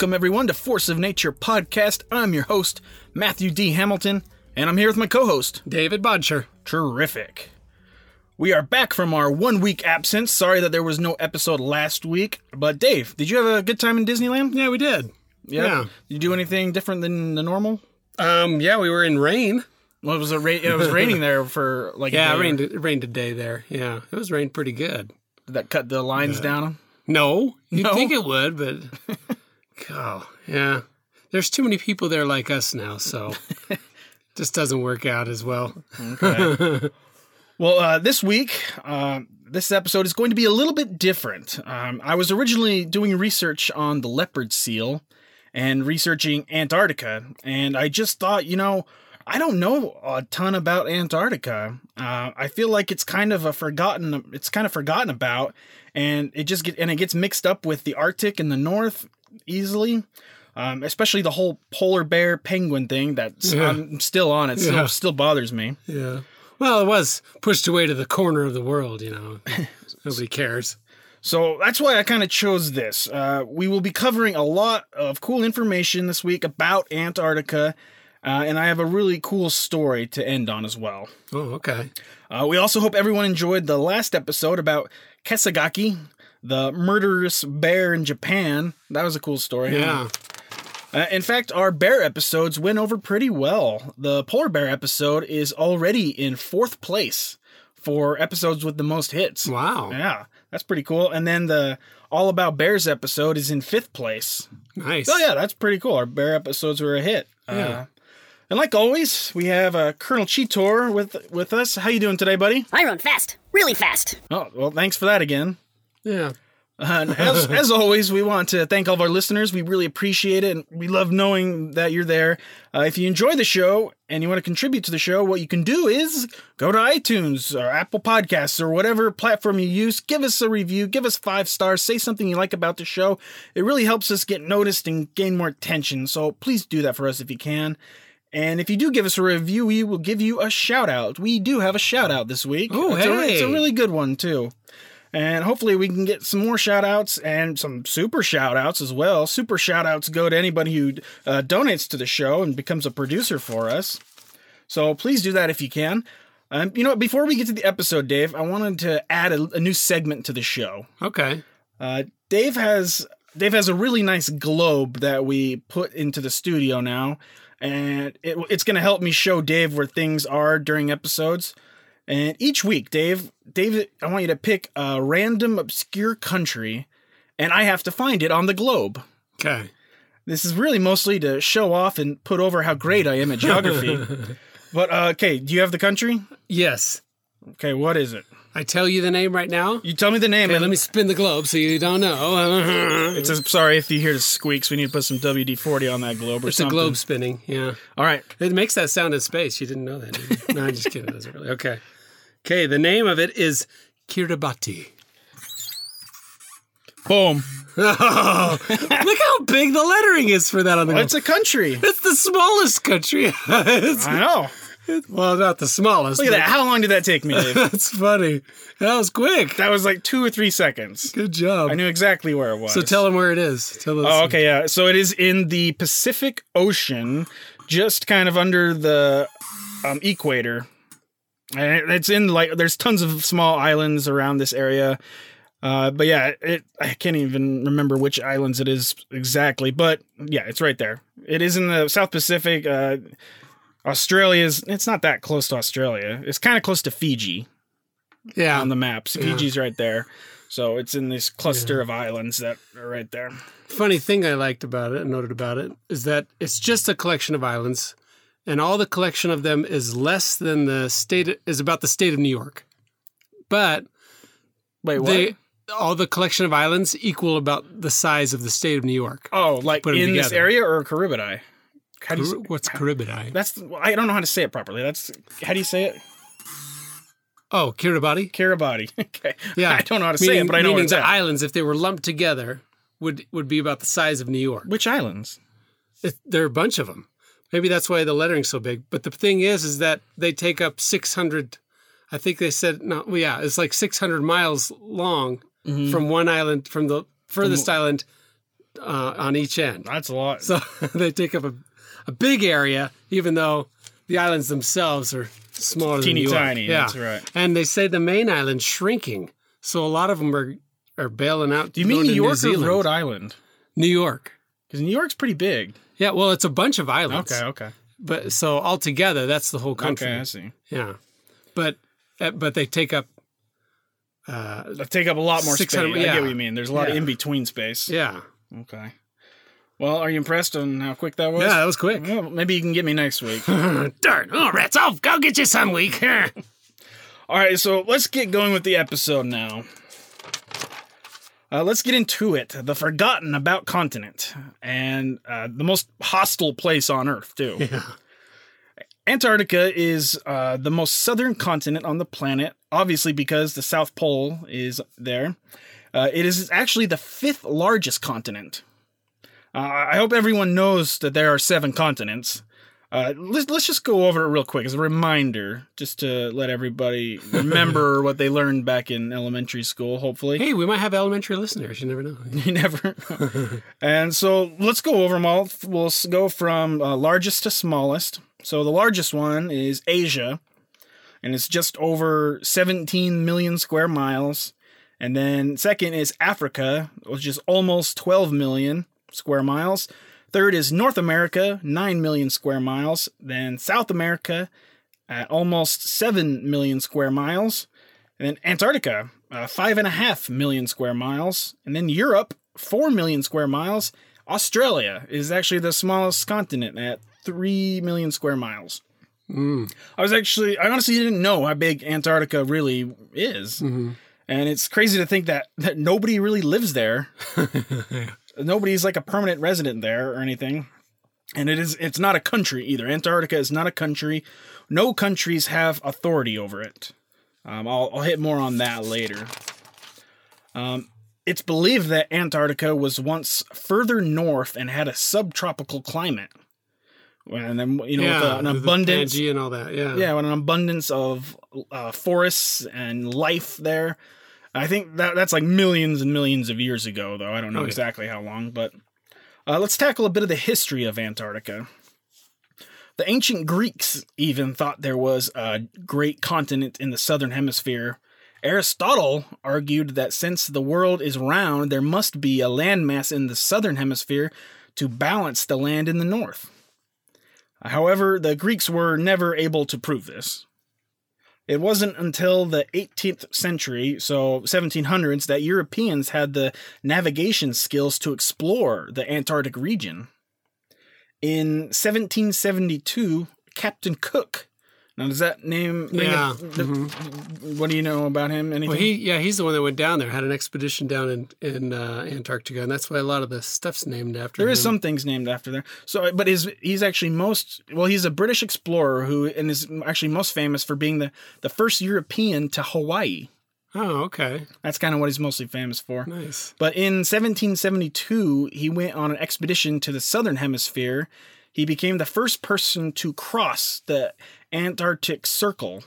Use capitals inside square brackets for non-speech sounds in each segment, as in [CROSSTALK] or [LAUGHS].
Welcome, everyone, to Force of Nature podcast. I'm your host, Matthew D. Hamilton, and I'm here with my co host, David Bodcher. Terrific. We are back from our one week absence. Sorry that there was no episode last week. But, Dave, did you have a good time in Disneyland? Yeah, we did. Yeah. Did you do anything different than the normal? Um, yeah, we were in rain. Well, it was a ra- it was raining there for like a Yeah, it rained, it rained a day there. Yeah, it was rained pretty good. Did that cut the lines down. No, you'd No? think it would, but [LAUGHS] oh, yeah. There's too many people there like us now, so [LAUGHS] just doesn't work out as well. Okay. [LAUGHS] Well, uh, this week, uh, this episode is going to be a little bit different. Um, I was originally doing research on the leopard seal and researching Antarctica, and I just thought, you know, I don't know a ton about Antarctica. Uh, I feel like it's kind of a forgotten. It's kind of forgotten about, and it just get and it gets mixed up with the Arctic and the North easily. Um, especially the whole polar bear penguin thing that's Yeah. I'm still on it. Still, Yeah. still bothers me. Yeah. Well, it was pushed away to the corner of the world, you know. [LAUGHS] Nobody cares. So that's why I kind of chose this. Uh, we will be covering a lot of cool information this week about Antarctica, uh, and I have a really cool story to end on as well. Oh, okay. Uh, we also hope everyone enjoyed the last episode about Kesagake, the murderous bear in Japan. That was a cool story. Yeah. Uh, in fact, our bear episodes went over pretty well. The polar bear episode is already in fourth place for episodes with the most hits. Wow. Yeah, that's pretty cool. And then the All About Bears episode is in fifth place. Nice. Oh yeah, that's pretty cool. Our bear episodes were a hit. Yeah. Uh, and like always, we have uh, Colonel Cheetor with with us. How you doing today, buddy? I run fast, really fast. Oh well, thanks for that again. Yeah. Uh, and as, [LAUGHS] as always, we want to thank all of our listeners. We really appreciate it, and we love knowing that you're there. Uh, if you enjoy the show and you want to contribute to the show, what you can do is go to iTunes or Apple Podcasts or whatever platform you use. Give us a review, give us five stars, say something you like about the show. It really helps us get noticed and gain more attention. So please do that for us if you can. And if you do give us a review, we will give you a shout out. We do have a shout out this week. Oh, it's a, it's a really good one, too. And hopefully we can get some more shout outs and some super shout outs as well. Super shout outs go to anybody who uh, donates to the show and becomes a producer for us. So please do that if you can. Um, you know, before we get to the episode, Dave, I wanted to add a, a new segment to the show. Okay. Uh, Dave has Dave has a really nice globe that we put into the studio now, and it, it's going to help me show Dave where things are during episodes. And each week, Dave, Dave, I want you to pick a random obscure country, and I have to find it on the globe. Okay. This is really mostly to show off and put over how great I am at geography. [LAUGHS] but uh, okay, do you have the country? Yes. Okay, what is it? I tell you the name right now. You tell me the name. Okay, and let me spin the globe so you don't know. [LAUGHS] It's a, sorry if you hear the squeaks. We need to put some WD forty on that globe or something. It's a globe spinning. Yeah. All right. It makes that sound in space. You didn't know that. Did you? no, I'm just kidding. It doesn't really. Okay. Okay. The name of it is Kiribati. Boom. Oh, [LAUGHS] look how big the lettering is for that on the globe. It's a country. [LAUGHS] It's the smallest country. [LAUGHS] It's- I know. well, not the smallest. Look at that. How long did that take me, Dave? That's funny. That was quick. that was like two or three seconds. Good job. I knew exactly where it was. So tell them where it is. Tell us. Oh, okay, yeah. So it is in the Pacific Ocean, just kind of under the um, equator. And it's in like there's tons of small islands around this area. Uh, but yeah, it I can't even remember which islands it is exactly, but yeah, it's right there. It is in the South Pacific. Uh, Australia's it's not that close to Australia. It's kind of close to Fiji Yeah. on the maps. Fiji's right there. So it's in this cluster of islands that are right there. Funny thing I liked about it and noted about it is that it's just a collection of islands, and all the collection of them is less than the state is about the state of New York. But Wait, what? they all the collection of islands equal about the size of the state of New York. Oh, like in this area or Caribbean? How do you? Car- What's Caribbean? That's I don't know how to say it properly. That's how do you say it? Oh, Kiribati. Kiribati. [LAUGHS] okay. Yeah, I don't know how to say it, but I know meaning the at. islands, if they were lumped together, would would be about the size of New York. Which islands? It, there are a bunch of them. Maybe that's why the lettering's so big. But the thing is, is that they take up 600. I think they said no. Well, yeah, it's like 600 miles long Mm-hmm. from one island, from the furthest island uh, on each end. That's a lot. So [LAUGHS] they take up a, a big area, even though the islands themselves are smaller Teeny than New York. tiny, Yeah, that's right. And they say the main island's shrinking, so a lot of them are are bailing out. Do you mean New York or Rhode Island? New York. Because New York's pretty big. Yeah, well, it's a bunch of islands. Okay, okay. But so altogether, that's the whole country. Okay, I see. Yeah, but uh, but they take up. Uh, They take up a lot more space. 600 I get what you mean. There's a lot of in between space. yeah, Okay. Well, are you impressed on how quick that was? yeah, that was quick. Well, maybe you can get me next week. [LAUGHS] Darn! Oh, rats! I'll go get you some week. [LAUGHS] All right, so let's get going with the episode now. Uh, let's get into it. The forgotten about continent and uh, the most hostile place on Earth, too. [LAUGHS] yeah. Antarctica is uh, the most southern continent on the planet, obviously because the South Pole is there. Uh, it is actually the fifth largest continent. Uh, I hope everyone knows that there are seven continents. Uh, let's, let's just go over it real quick as a reminder, just to let everybody [LAUGHS] remember what they learned back in elementary school, hopefully. Hey, we might have elementary listeners. You never know. [LAUGHS] You never. [LAUGHS] and so let's go over them all. We'll go from uh, largest to smallest. So the largest one is Asia, and it's just over 17 million square miles. And then second is Africa, which is almost 12 million square miles. Third is North America, 9 million square miles. Then South America at almost 7 million square miles. And then Antarctica, uh, 5.5 million square miles. And then Europe, 4 million square miles. Australia is actually the smallest continent at 3 million square miles. Mm. I was actually, I honestly didn't know how big Antarctica really is. Mm-hmm. And it's crazy to think that, that nobody really lives there. [LAUGHS] Nobody's like a permanent resident there or anything. And it is it's not a country either. Antarctica is not a country. No countries have authority over it. Um, I'll, I'll hit more on that later. Um, it's believed that Antarctica was once further north and had a subtropical climate. And then you know with yeah, an abundance and all that. Yeah. yeah, with an abundance of uh, forests and life there. I think that that's like millions and millions of years ago, though. I don't know Oh, yeah. exactly how long, but uh, let's tackle a bit of the history of Antarctica. The ancient Greeks even thought there was a great continent in the southern hemisphere. Aristotle argued that since the world is round, there must be a landmass in the southern hemisphere to balance the land in the north. However, the Greeks were never able to prove this. It wasn't until the 18th century, so 1700s, that Europeans had the navigation skills to explore the Antarctic region. In 1772, Captain Cook. Now, does that name? Yeah, the- What do you know about him? Anything? Well, he yeah he's the one that went down there, had an expedition down in in uh, Antarctica, and that's why a lot of the stuff's named after. There him. is some things named after there. So, but his he's actually most well. He's a British explorer who and is actually most famous for being the the first European to Hawaii. Oh, okay, That's kind of what he's mostly famous for. nice. But in 1772, he went on an expedition to the southern hemisphere. He became the first person to cross the Antarctic Circle,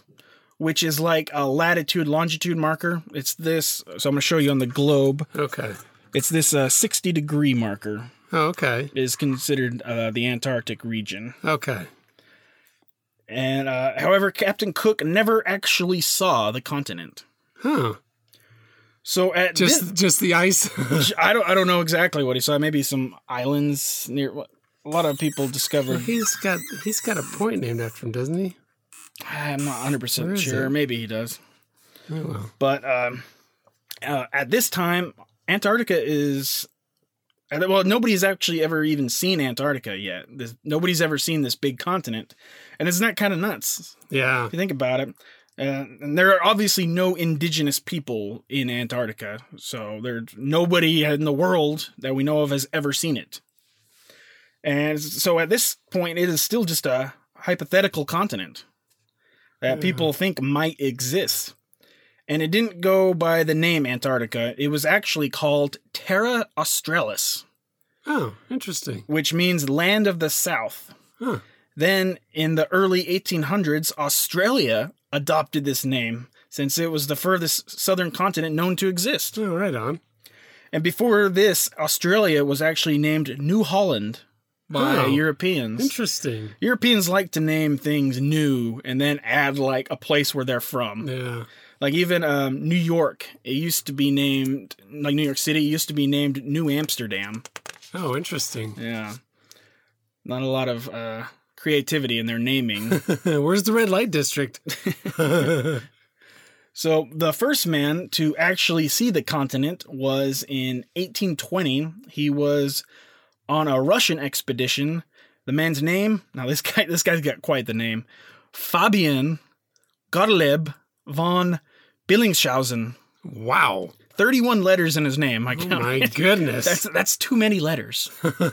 which is like a latitude longitude marker. It's this. So I'm going to show you on the globe. Okay. It's this uh, 60 degree marker Oh, okay. is considered uh, the Antarctic region. Okay. And uh, however, Captain Cook never actually saw the continent. Huh. So at Just this, just the ice. [LAUGHS] I don't I don't know exactly what he saw. Maybe some islands near. A lot of people discovered. he's got he's got a point named after him, doesn't he? I'm not 100 percent sure. it? Maybe he does. Oh well. But um, uh, at this time, Antarctica is. uh, Well, nobody's actually ever even seen Antarctica yet. This, nobody's ever seen this big continent, and isn't that kind of nuts? Yeah. If you think about it. Uh, and there are obviously no indigenous people in Antarctica, so there's nobody in the world that we know of has ever seen it. And so at this point, it is still just a hypothetical continent that hmm. people think might exist. And it didn't go by the name Antarctica, it was actually called Terra Australis, Oh, interesting. which means land of the south. Huh. Then, in the early 1800s, Australia adopted this name since it was the furthest southern continent known to exist. Oh, right on. And before this, Australia was actually named New Holland by Oh, Europeans. Interesting. Europeans like to name things new and then add like a place where they're from. Yeah. Like even um, New York, it used to be named like New York City it used to be named New Amsterdam. Oh, interesting. Yeah, not a lot of uh, creativity in their naming. [LAUGHS] Where's the red light district? [LAUGHS] [LAUGHS] so the first man to actually see the continent was in 1820. He was on a Russian expedition. The man's name now this [LAUGHS] guy this guy's got quite the name, Fabian Gottlieb von Bellingshausen. wow. 31 letters in his name. I Oh count. my [LAUGHS] goodness. That's that's too many letters.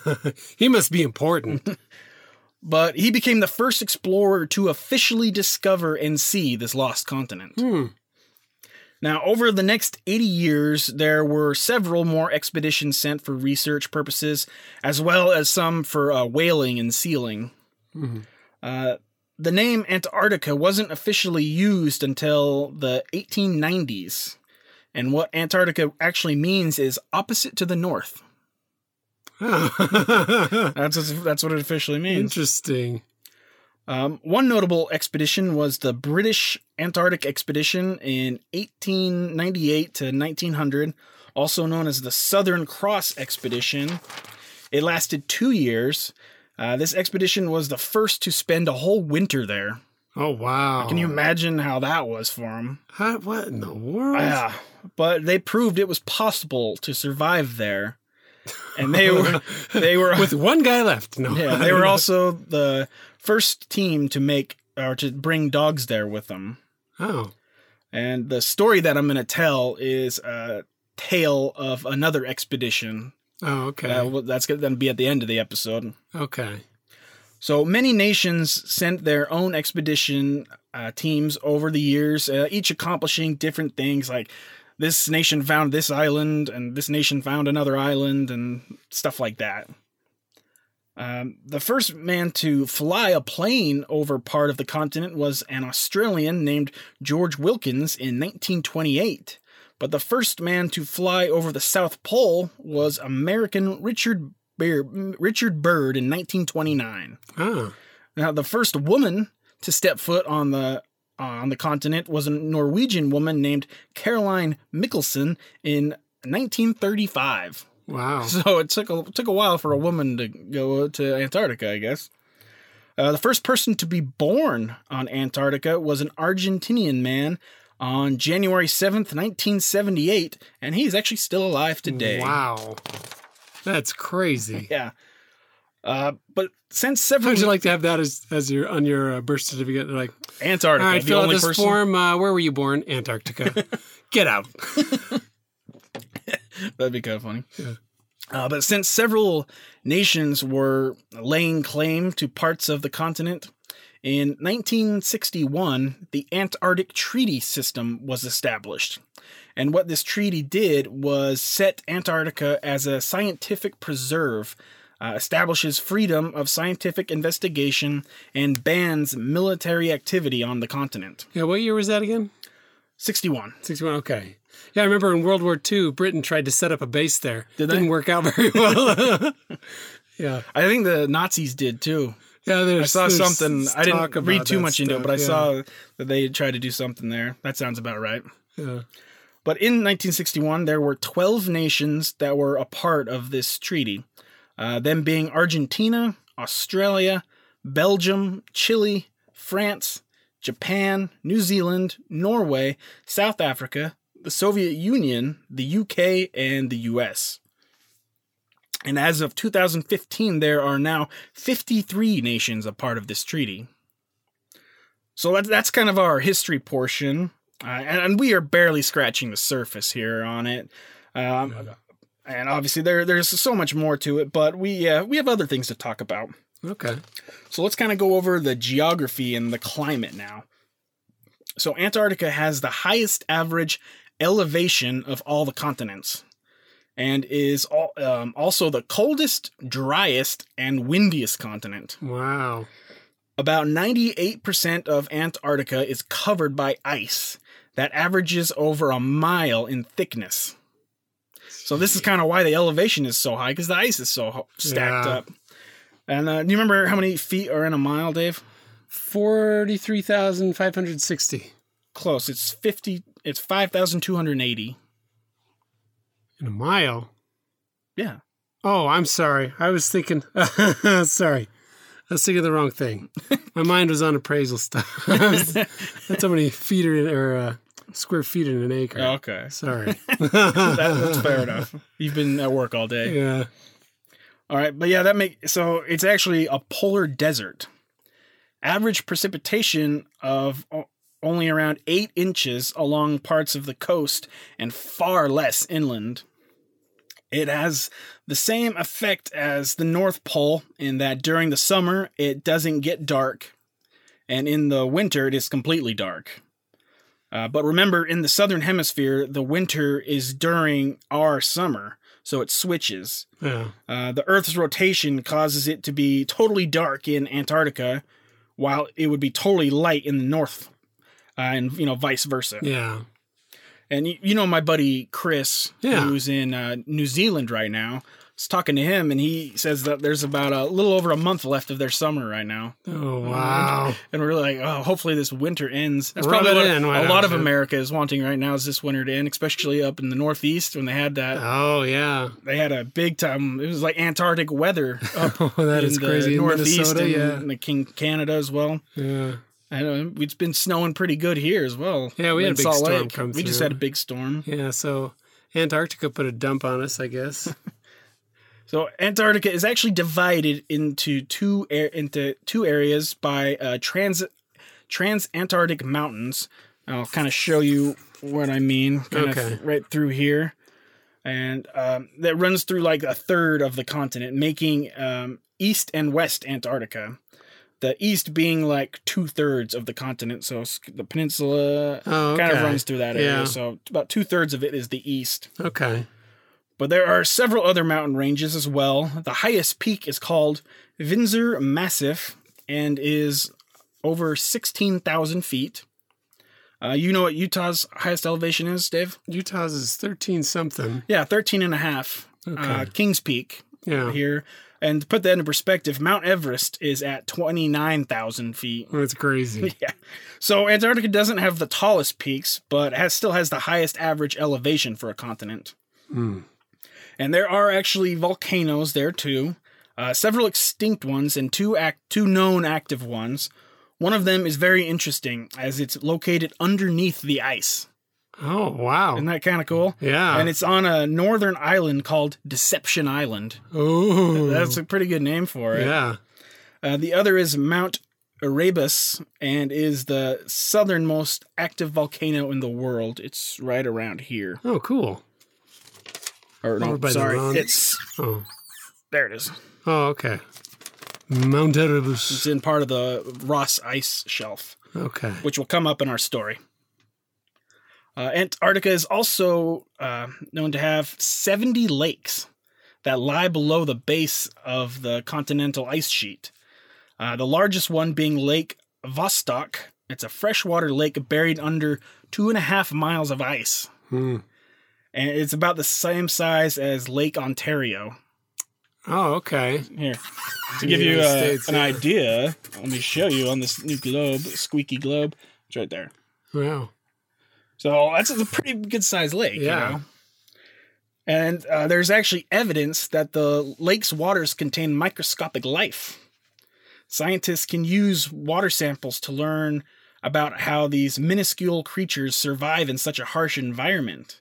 [LAUGHS] he must be important. But he became the first explorer to officially discover and see this lost continent. Hmm. Now, over the next 80 years, there were several more expeditions sent for research purposes, as well as some for uh, whaling and sealing. Mhm. Uh, the name Antarctica wasn't officially used until the 1890s. And what Antarctica actually means is opposite to the north. [LAUGHS] That's that's what it officially means. Interesting. Um, one notable expedition was the British Antarctic Expedition in 1898 to 1900, also known as the Southern Cross Expedition. It lasted two years. Uh, this expedition was the first to spend a whole winter there. Oh wow. Can you imagine how that was for them? How, what in the world? Yeah, but they proved it was possible to survive there, and they were [LAUGHS] they were With one guy left. No. Yeah, they were also the first team to make or to bring dogs there with them. Oh. And the story that I'm going to tell is a tale of another expedition. Oh, okay. Uh, well, that's going to be at the end of the episode. okay. So many nations sent their own expedition uh, teams over the years, uh, each accomplishing different things. Like this nation found this island, and this nation found another island, and stuff like that. Um, the first man to fly a plane over part of the continent was an Australian named George Wilkins in 1928. But the first man to fly over the South Pole was American Richard Richard Byrd in 1929. Oh. Now, the first woman to step foot on the uh, on the continent was a Norwegian woman named Caroline Mikkelsen in 1935. Wow. [LAUGHS] So it took a took a while for a woman to go to Antarctica, I guess. Uh, the first person to be born on Antarctica was an Argentinian man on January 7th, 1978, and he's actually still alive today. Wow. That's crazy. [LAUGHS] Yeah. Uh, but since several How'd you like to have that as, as your on your uh, birth certificate? They're like, Antarctica, all right, the fill out this person form. Uh, where were you born? Antarctica. [LAUGHS] Get out. [LAUGHS] That'd be kind of funny. Yeah. Uh, but since several nations were laying claim to parts of the continent, in 1961, the Antarctic Treaty System was established. And what this treaty did was set Antarctica as a scientific preserve, uh, establishes freedom of scientific investigation, and bans military activity on the continent. Yeah, what year was that again? 61. 61. Okay. Yeah, I remember in World War II, Britain tried to set up a base there. Did Didn't work out very well. [LAUGHS] [LAUGHS] yeah. I think the Nazis did too. Yeah, there's, I saw there's something. I didn't read too much into it, but I yeah. saw that they tried to do something there. That sounds about right. Yeah. But in 1961, there were 12 nations that were a part of this treaty, uh, them being Argentina, Australia, Belgium, Chile, France, Japan, New Zealand, Norway, South Africa, the Soviet Union, the UK, and the US. And as of 2015, there are now 53 nations a part of this treaty. So that, that's kind of our history portion. Uh, and, and we are barely scratching the surface here on it. Um, and obviously, there there's so much more to it, but we uh, we have other things to talk about. Okay. So let's kind of go over the geography and the climate now. So Antarctica has the highest average elevation of all the continents, and is um, also the coldest, driest, and windiest continent. Wow. About 98% of Antarctica is covered by ice that averages over a mile in thickness. So this is kind of why the elevation is so high because the ice is so ho- stacked Yeah. up. And uh, do you remember how many feet are in a mile, Dave? Forty-three thousand five hundred sixty Close. It's fifty. It's five thousand two hundred eighty. in a mile. Yeah. Oh, I'm sorry. I was thinking. [LAUGHS] sorry, I was thinking the wrong thing. My [LAUGHS] mind was on appraisal stuff. [LAUGHS] That's how many feet are in, or uh, square feet in an acre. Okay. Sorry. That, that's fair enough. You've been at work all day. Yeah. All right, but yeah, that make so it's actually a polar desert. Average precipitation of o- only around eight inches along parts of the coast and far less inland. It has the same effect as the North Pole in that during the summer it doesn't get dark, and in the winter it is completely dark. Uh, but remember, in the southern hemisphere, the winter is during our summer, so it switches. Yeah. Uh, the Earth's rotation causes it to be totally dark in Antarctica, while it would be totally light in the north, uh, and you know vice versa. Yeah. And you, you know my buddy Chris, Yeah. who's in uh, New Zealand right now. I was talking to him, and he says that there's about a little over a month left of their summer right now, Oh wow. and we're like, oh, hopefully this winter ends. That's Rub probably what in, a lot of America is wanting right now is this winter to end, especially up in the Northeast when they had that. Oh yeah. They had a big time. It was like Antarctic weather [LAUGHS] up Oh, that in is the crazy. Northeast Minnesota, and yeah. in the King Canada as well. Yeah. I know it's been snowing pretty good here as well. Yeah, we had a big Salt storm Lake. come We just had a big storm. Yeah. So Antarctica put a dump on us, I guess. [LAUGHS] So Antarctica is actually divided into two air into two areas by uh, trans transantarctic mountains. I'll kind of show you what I mean. Kind Okay. of right through here, and um, that runs through like a third of the continent, making um, east and west Antarctica. The east being like two thirds of the continent, so the peninsula Oh, kind of runs through that area. Yeah. So about two thirds of it is the east. Okay. But there are several other mountain ranges as well. The highest peak is called Vinson Massif and is over 16,000 feet. Uh, you know what Utah's highest elevation is, Dave? Utah's is thirteen something. Yeah, 13 and a half. Uh, Okay. Kings Peak Yeah. here. And to put that into perspective, Mount Everest is at 29,000 feet. That's crazy. [LAUGHS] Yeah. So Antarctica doesn't have the tallest peaks, but has still has the highest average elevation for a continent. Hmm. And there are actually volcanoes there too, uh, several extinct ones and two act two known active ones. One of them is very interesting as it's located underneath the ice. Oh wow. Isn't that kind of cool? Yeah. And it's on a northern island called Deception Island. oh. That's a pretty good name for it. yeah. Uh, the other is Mount Erebus and is the southernmost active volcano in the world. It's right around here. Oh cool. Or no, by sorry, it's Oh. there. It is. Oh okay. Mount Erebus. It's in part of the Ross Ice Shelf, Okay. which will come up in our story. Uh, Antarctica is also uh, known to have 70 lakes that lie below the base of the continental ice sheet. Uh, the largest one being Lake Vostok. It's a freshwater lake buried under two and a half miles of ice. Hmm. And it's about the same size as Lake Ontario. Oh okay. Here, to give you uh, States, an yeah. idea, let me show you on this new globe, squeaky globe. It's right there. Wow. So that's a pretty good sized lake. you Yeah. know? And uh, there's actually evidence that the lake's waters contain microscopic life. Scientists can use water samples to learn about how these minuscule creatures survive in such a harsh environment.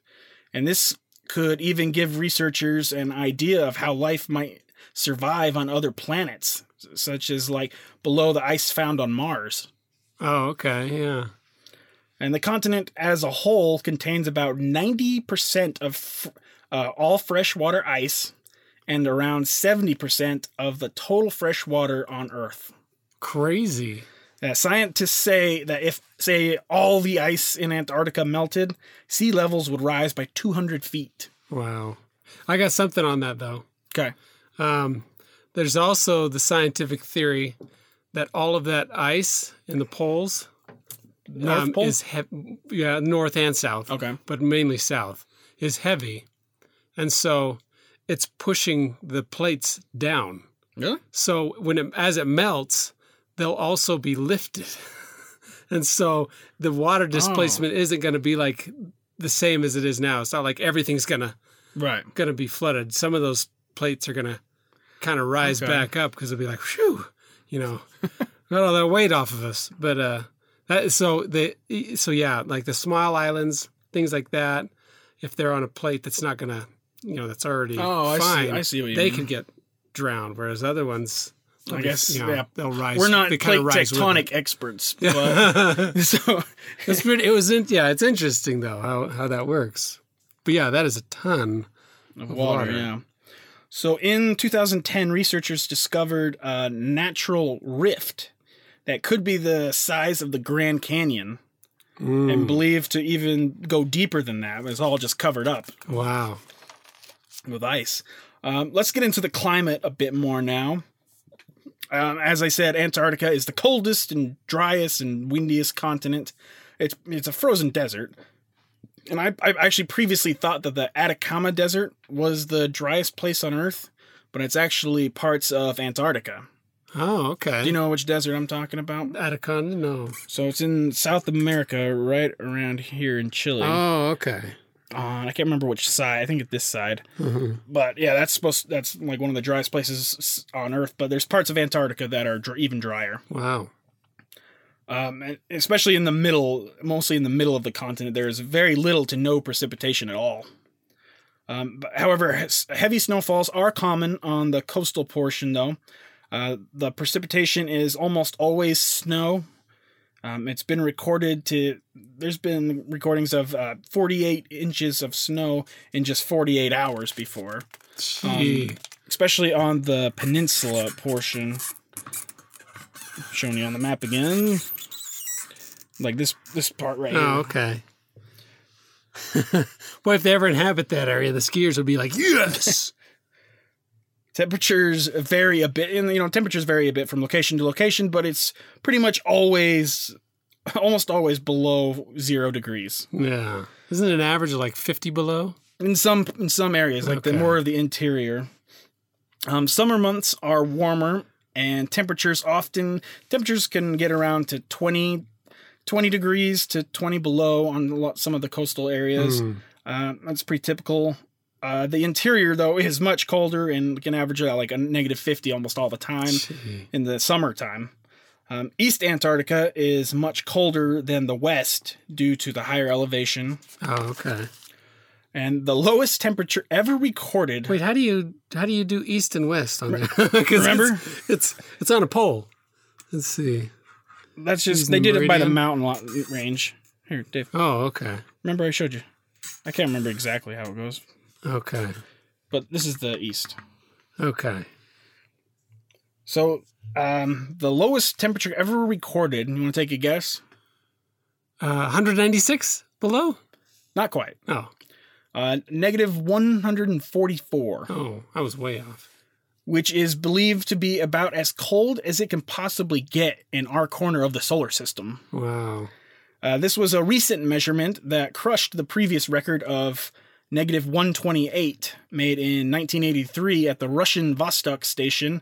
And this could even give researchers an idea of how life might survive on other planets, such as like below the ice found on Mars. Oh okay. Yeah. And the continent as a whole contains about 90% of f- uh, all freshwater ice and around 70% of the total freshwater on Earth. Crazy. Uh, scientists say that if, say, all the ice in Antarctica melted, sea levels would rise by 200 feet. Wow. I got something on that though. Okay. Um, there's also the scientific theory that all of that ice in the poles, North um, Pole? is he- yeah north and south, Okay. but mainly south is heavy, and so it's pushing the plates down. Really? So when it, as it melts, they'll also be lifted, [LAUGHS] and so the water displacement isn't going to be like the same as it is now. It's not like everything's gonna Right. gonna be flooded. Some of those plates are gonna kind of rise Okay. back up because it'll be like, whew, you know, [LAUGHS] got all that weight off of us. But uh, that so the so yeah, like the small islands, things like that. If they're on a plate that's not gonna, you know, that's already Oh, I see- fine, I see what you they mean. can get drowned. Whereas other ones, I guess, you know, yeah. they'll rise. We're not plate tectonic experts, [LAUGHS] but [LAUGHS] so it's pretty. It was in, yeah. It's interesting though how how that works. But yeah, that is a ton. of water, water. yeah. So in 2010, researchers discovered a natural rift that could be the size of the Grand Canyon Mm. and believed to even go deeper than that. It's all just covered up Wow. with ice. Um, let's get into the climate a bit more now. Um, as I said, Antarctica is the coldest and driest and windiest continent. It's it's a frozen desert, and I I actually previously thought that the Atacama Desert was the driest place on Earth, but it's actually parts of Antarctica. Oh, okay. Do you know which desert I'm talking about? Atacama? No. So it's in South America, right around here in Chile. Oh, okay. Uh, I can't remember which side. I think it's this side. But yeah, that's supposed. That's like one of the driest places on Earth. But there's parts of Antarctica that are dr- even drier. Wow. Um, especially in the middle, mostly in the middle of the continent, there is very little to no precipitation at all. Um, but, however, heavy snowfalls are common on the coastal portion, though. Uh, the precipitation is almost always snow. Um, it's been recorded to. There's been recordings of uh, 48 inches of snow in just 48 hours before, Gee. especially on the peninsula portion. Showing you on the map again, like this this part right oh, here. okay. [LAUGHS] Well, if they ever inhabit that area, the skiers would be like, yes. Temperatures vary a bit, and you know temperatures vary a bit from location to location, but it's pretty much always, [LAUGHS] almost always below zero degrees. yeah. Isn't it an average of like 50 below? in some in some areas like the more of the interior um, summer months are warmer and temperatures often temperatures can get around to 20 20 degrees to 20 below on lot, some of the coastal areas Hmm. uh, that's pretty typical uh, the interior though is much colder and can average out like a negative 50 almost all the time Gee. in the summertime um, east antarctica is much colder than the west due to the higher elevation Oh, okay. and the lowest temperature ever recorded. Wait, how do you how do you do east and west on there? [LAUGHS] Remember? it's, it's it's on a pole. Let's see. That's just using they did it by the mountain range. Here, Dave. Oh, okay. Remember I showed you. I can't remember exactly how it goes, Okay. but this is the east. Okay. So, um, the lowest temperature ever recorded. You want to take a guess? Uh, 196 below? Not quite. Oh. Uh, negative 144, Oh, I was way off. which is believed to be about as cold as it can possibly get in our corner of the solar system. Wow. Uh, this was a recent measurement that crushed the previous record of negative 128 made in 1983 at the Russian Vostok station,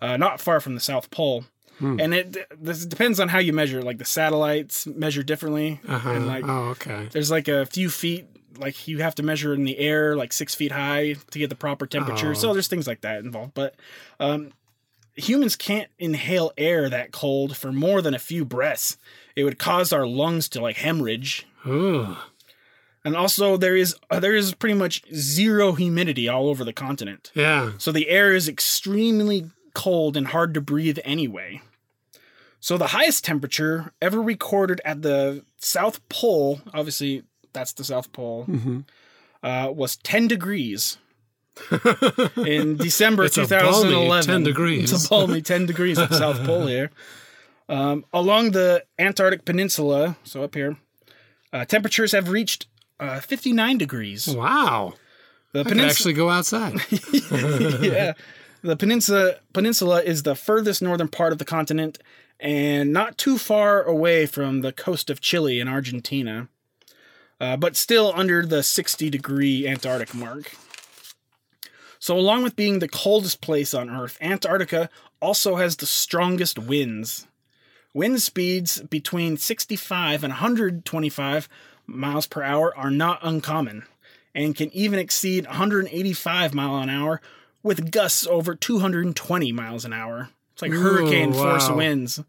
uh, not far from the South Pole. And it this depends on how you measure. Like the satellites measure differently, Uh-huh. and like oh, okay. there's like a few feet. Like you have to measure in the air, like six feet high, to get the proper temperature. Oh. So there's things like that involved. But um, humans can't inhale air that cold for more than a few breaths. It would cause our lungs to like hemorrhage. Ooh. And also, there is uh, there is pretty much zero humidity all over the continent, Yeah. so the air is extremely cold and hard to breathe anyway. So the highest temperature ever recorded at the South Pole, obviously that's the South Pole, Mhm. uh, was 10 degrees [LAUGHS] in December It's a balmy 2011. 10 degrees. It's a balmy [LAUGHS] 10 degrees at the South Pole here. Um, along the Antarctic Peninsula, so up here, uh, temperatures have reached uh, 59 degrees. Wow. The I peninsula, actually go outside. [LAUGHS] [LAUGHS] yeah, the peninsula peninsula is the furthest northern part of the continent, and not too far away from the coast of Chile and Argentina, uh, but still under the 60 degree Antarctic mark. So, along with being the coldest place on Earth, Antarctica also has the strongest winds. Wind speeds between 65 and 125 miles per hour are not uncommon and can even exceed 185 mile an hour with gusts over 220 miles an hour. It's like Ooh, hurricane force winds.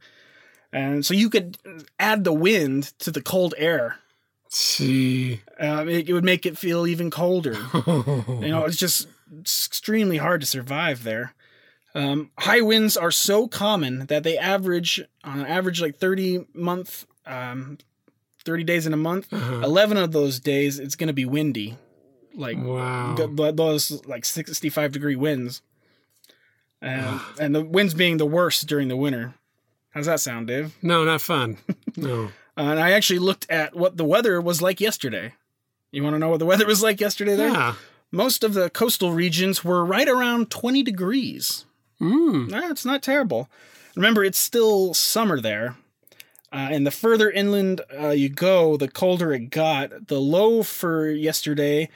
And so you could add the wind to the cold air. Gee. Uh, it, it would make it feel even colder. [LAUGHS] You know, it's just extremely hard to survive there. Um, high winds are so common that they average on average like 30 month um, 30 days in a month. Uh-huh. 11 of those days it's going to be windy. Like Wow. th- those like 65 degree winds. And [SIGHS] and the winds being the worst during the winter. How's that sound, Dave? No, not fun. No. [LAUGHS] And I actually looked at what the weather was like yesterday. You want to know what the weather was like yesterday there? Yeah. Most of the coastal regions were right around 20 degrees. Mm. No, it's not terrible. Remember, it's still summer there. Uh, and the further inland uh, you go, the colder it got. The low for yesterday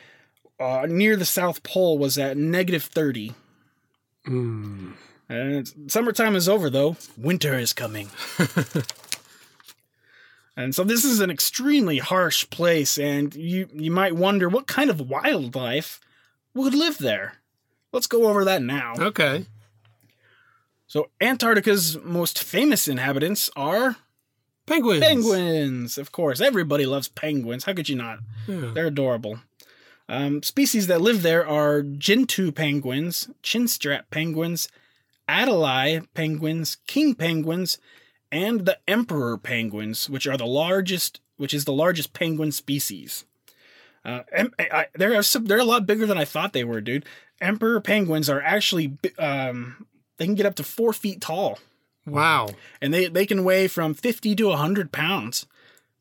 uh, near the South Pole was at negative 30. Mm. And summertime is over, though. Winter is coming. [LAUGHS] and so this is an extremely harsh place, and you, you might wonder what kind of wildlife would live there. Let's go over that now. Okay. So, Antarctica's most famous inhabitants are Penguins. penguins. Of course, everybody loves penguins. How could you not? Yeah. They're adorable. Um, species that live there are Gentoo penguins, chinstrap penguins, Adelie penguins, king penguins, and the emperor penguins, which are the largest, which is the largest penguin species. Uh, em- I, they're some, they're a lot bigger than I thought they were, dude. Emperor penguins are actually um, they can get up to four feet tall, Wow. and they they can weigh from fifty to hundred pounds.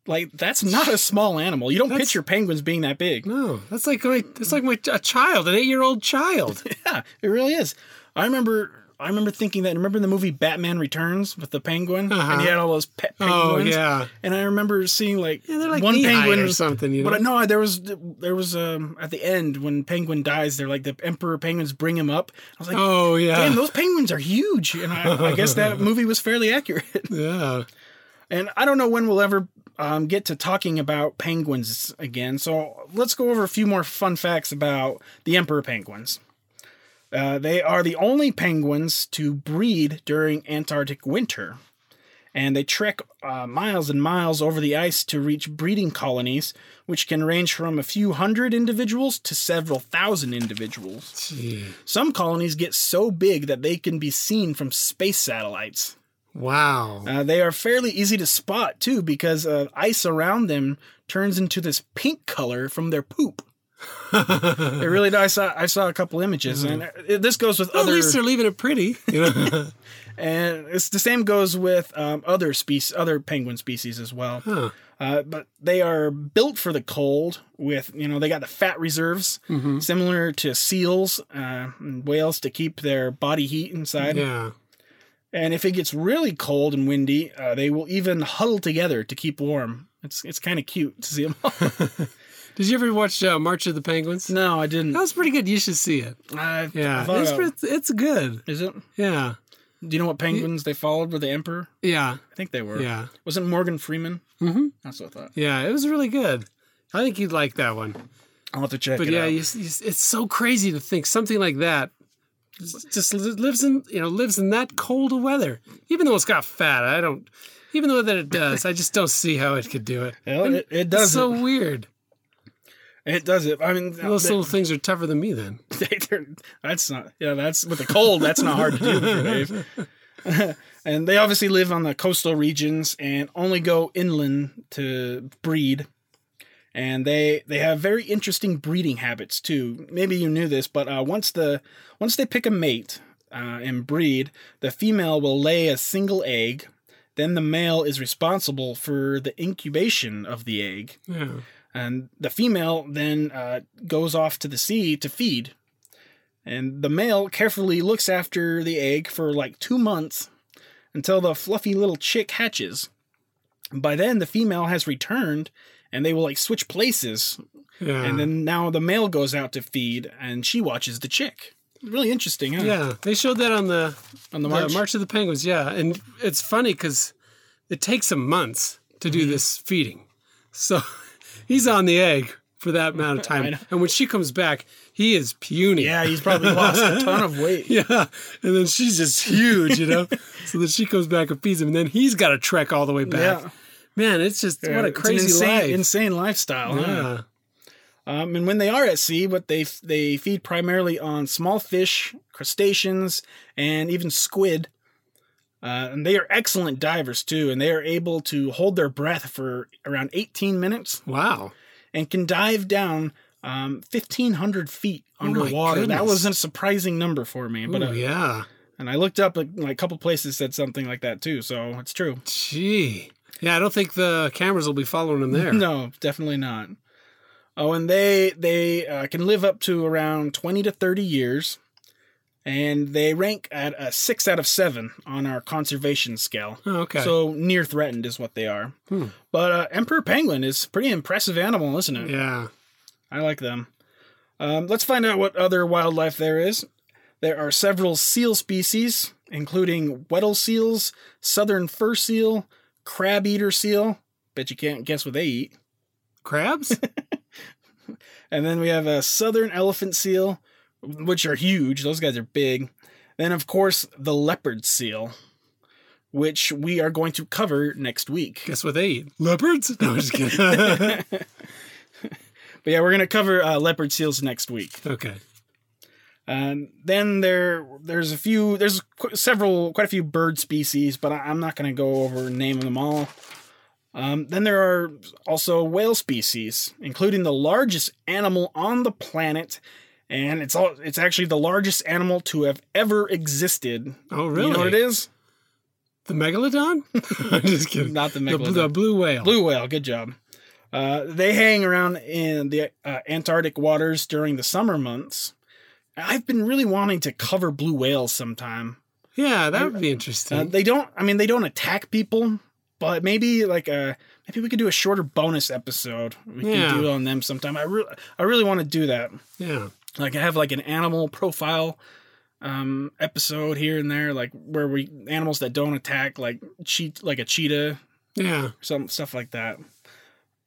Like that's not a small animal. You don't That's- picture penguins being that big. No, that's like my that's like my a child, an eight year old child. [LAUGHS] Yeah, it really is. I remember I remember thinking that remember the movie Batman Returns with the penguin Uh-huh. and he had all those pet oh penguins. yeah. And I remember seeing like, Yeah, like one penguin or something, you know. But no, there was there was um at the end when penguin dies, they're like the emperor penguins bring him up. I was like, oh yeah. damn, those penguins are huge. And I, I guess that [LAUGHS] movie was fairly accurate. yeah. And I don't know when we'll ever um, get to talking about penguins again. So let's go over a few more fun facts about the emperor penguins. Uh, they are the only penguins to breed during Antarctic winter. And they trek uh, miles and miles over the ice to reach breeding colonies, which can range from a few hundred individuals to several thousand individuals. Gee. Some colonies get so big that they can be seen from space satellites. Wow. Uh, they are fairly easy to spot too because uh, ice around them turns into this pink color from their poop. It really does. I saw I saw a couple images, and it, this goes with Well, at other. least they're leaving it pretty. You know? [LAUGHS] [LAUGHS] and it's the same goes with um, other species, other penguin species as well. huh. Uh, but they are built for the cold. With you know, they got the fat reserves Mm-hmm. similar to seals uh, and whales to keep their body heat inside. Yeah. And if it gets really cold and windy, uh, they will even huddle together to keep warm. It's it's kind of cute to see them. [LAUGHS] Did you ever watch uh, March of the Penguins? no, I didn't. That was pretty good. You should see it. I, I Yeah. thought It's, about- it's, it's good. is it? Yeah. Do you know what penguins they followed with the emperor? Yeah. I think they were. Yeah. Wasn't Morgan Freeman? hmm That's what I thought. Yeah. It was really good. I think you'd like that one. I'll have to check But it yeah, out. you, you, it's so crazy to think something like that just lives in you know lives in that cold of weather. Even though it's got fat, I don't. Even though that it does, I just don't see how it could do it. Well, it, it It's does so weird. It does it. I mean, Those they- little things are tougher than me. Then [LAUGHS] that's not. Yeah, that's with the cold. That's not hard to do Dave. [LAUGHS] and they obviously live on the coastal regions and only go inland to breed. And they they have very interesting breeding habits too. Maybe you knew this, but uh, once the once they pick a mate uh, and breed, the female will lay a single egg. Then the male is responsible for the incubation of the egg yeah. And the female then uh, goes off to the sea to feed and the male carefully looks after the egg for like two months until the fluffy little chick hatches by then the female has returned and they will like switch places Yeah. and then now the male goes out to feed and she watches the chick really interesting, huh? Yeah, they showed that on the On the the march. March of the Penguins. Yeah, and it's funny because it takes them months to Mm-hmm. do this feeding, so [LAUGHS] he's on the egg for that [LAUGHS] amount of time. And when she comes back, he is puny. Yeah, he's probably lost a ton of weight. [LAUGHS] Yeah, and then she's just huge, you know. [LAUGHS] so then she comes back and feeds him, and then he's got to trek all the way back. Yeah. Man, it's just what a crazy insane, life. insane lifestyle. huh? yeah. Um, and when they are at sea, what they they feed primarily on small fish, crustaceans, and even squid. Uh, and they are excellent divers too, and they are able to hold their breath for around 18 minutes Wow. and can dive down um, 1,500 feet Oh underwater. that goodness. was a surprising number for me. But Ooh, uh, yeah. and I looked up like, a couple places said something like that too, so it's true. Gee. Yeah, I don't think the cameras will be following them there. [LAUGHS] No, definitely not. Oh, and they they uh, can live up to around twenty to thirty years, and they rank at a six out of seven on our conservation scale. Oh, okay. So near threatened is what they are. Hmm. But uh, emperor penguin is a pretty impressive animal, isn't it? yeah. I like them. Um, let's find out what other wildlife there is. There are several seal species, including Weddell seals, southern fur seal, crab eater seal. Bet you can't guess what they eat. Crabs? [LAUGHS] And then we have a southern elephant seal, which are huge. Those guys are big. Then, of course, the leopard seal, which we are going to cover next week. Guess what they eat? Leopards? No, I'm just kidding. [LAUGHS] [LAUGHS] But yeah, we're going to cover uh, leopard seals next week. okay. And then there, there's a few, there's qu- several, quite a few bird species, but I, I'm not going to go over and name them all. Um, then there are also whale species, including the largest animal on the planet, and it's all, it's actually the largest animal to have ever existed. Oh, really? You know what it is? The megalodon? [LAUGHS] I'm just kidding. Not the The, megalodon. the blue whale. Blue whale, good job. Uh, they hang around in the uh, Antarctic waters during the summer months. I've been really wanting to cover blue whales sometime. Yeah, that would be interesting. Uh, they don't. I mean, they don't attack people, but maybe like a maybe we could do a shorter bonus episode. We Yeah. could do on them sometime. I really, I really want to do that. yeah. Like I have like an animal profile um episode here and there, like where we animals that don't attack, like cheat, like a cheetah, Yeah. some stuff like that.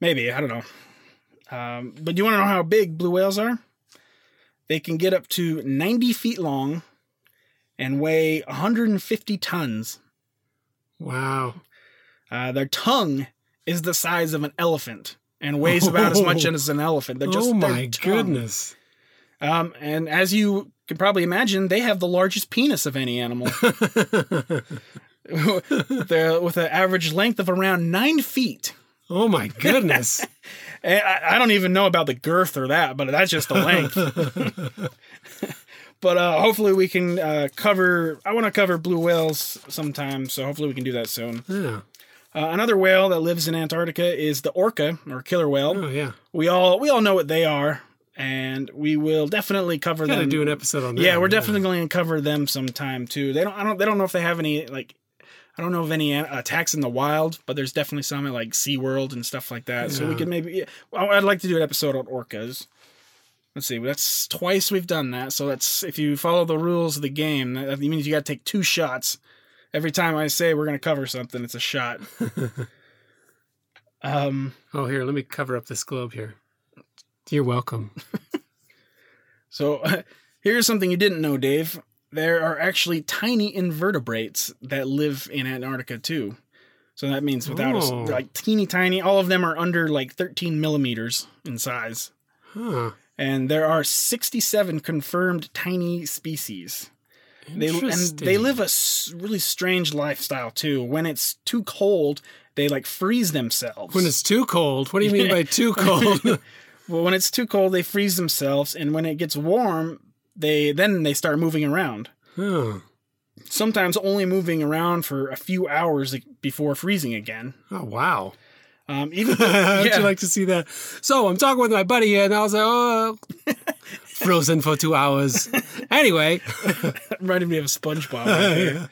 Maybe I don't know. Um, but you want to know how big blue whales are? They can get up to 90 feet long and weigh 150 tons. Wow. Uh, their tongue is the size of an elephant and weighs about as much [LAUGHS] as an elephant. They're just oh my tongue. goodness. Um, and as you can probably imagine, they have the largest penis of any animal. [LAUGHS] [LAUGHS] They're with an average length of around nine feet. oh my goodness. [LAUGHS] I, I don't even know about the girth or that, but that's just the length. but uh, hopefully we can uh, cover. I want to cover blue whales sometime, so hopefully we can do that soon. yeah. Uh, another whale that lives in Antarctica is the orca or killer whale. Oh yeah. We all we all know what they are, and we will definitely cover Got to them. do an episode on that. yeah, we're definitely going to cover them sometime too. They don't. I don't. They don't know if they have any like. I don't know of any attacks in the wild, but there's definitely some at like SeaWorld and stuff like that. So we could maybe. Well, I'd like to do an episode on orcas. Let's see. That's twice we've done that. So that's if you follow the rules of the game, that that means you got to take two shots. Every time I say we're going to cover something, it's a shot. [LAUGHS] um. Oh, here, let me cover up this globe here. You're welcome. [LAUGHS] So [LAUGHS] here's something you didn't know, Dave. There are actually tiny invertebrates that live in Antarctica too. So that means without us, Oh. like teeny tiny. All of them are under like 13 millimeters in size, Huh. and there are 67 confirmed tiny species. They and they live a really strange lifestyle too. When it's too cold, they like freeze themselves. when it's too cold. What do you mean by [LAUGHS] too cold? Well, when it's too cold, they freeze themselves, and when it gets warm, they then they start moving around. sometimes only moving around for a few hours before freezing again. oh wow. Um, [LAUGHS] even yeah, you like to see that? So I'm talking with my buddy here, and I was like, oh, [LAUGHS] frozen for two hours. Anyway, [LAUGHS] reminded me of SpongeBob. Right there.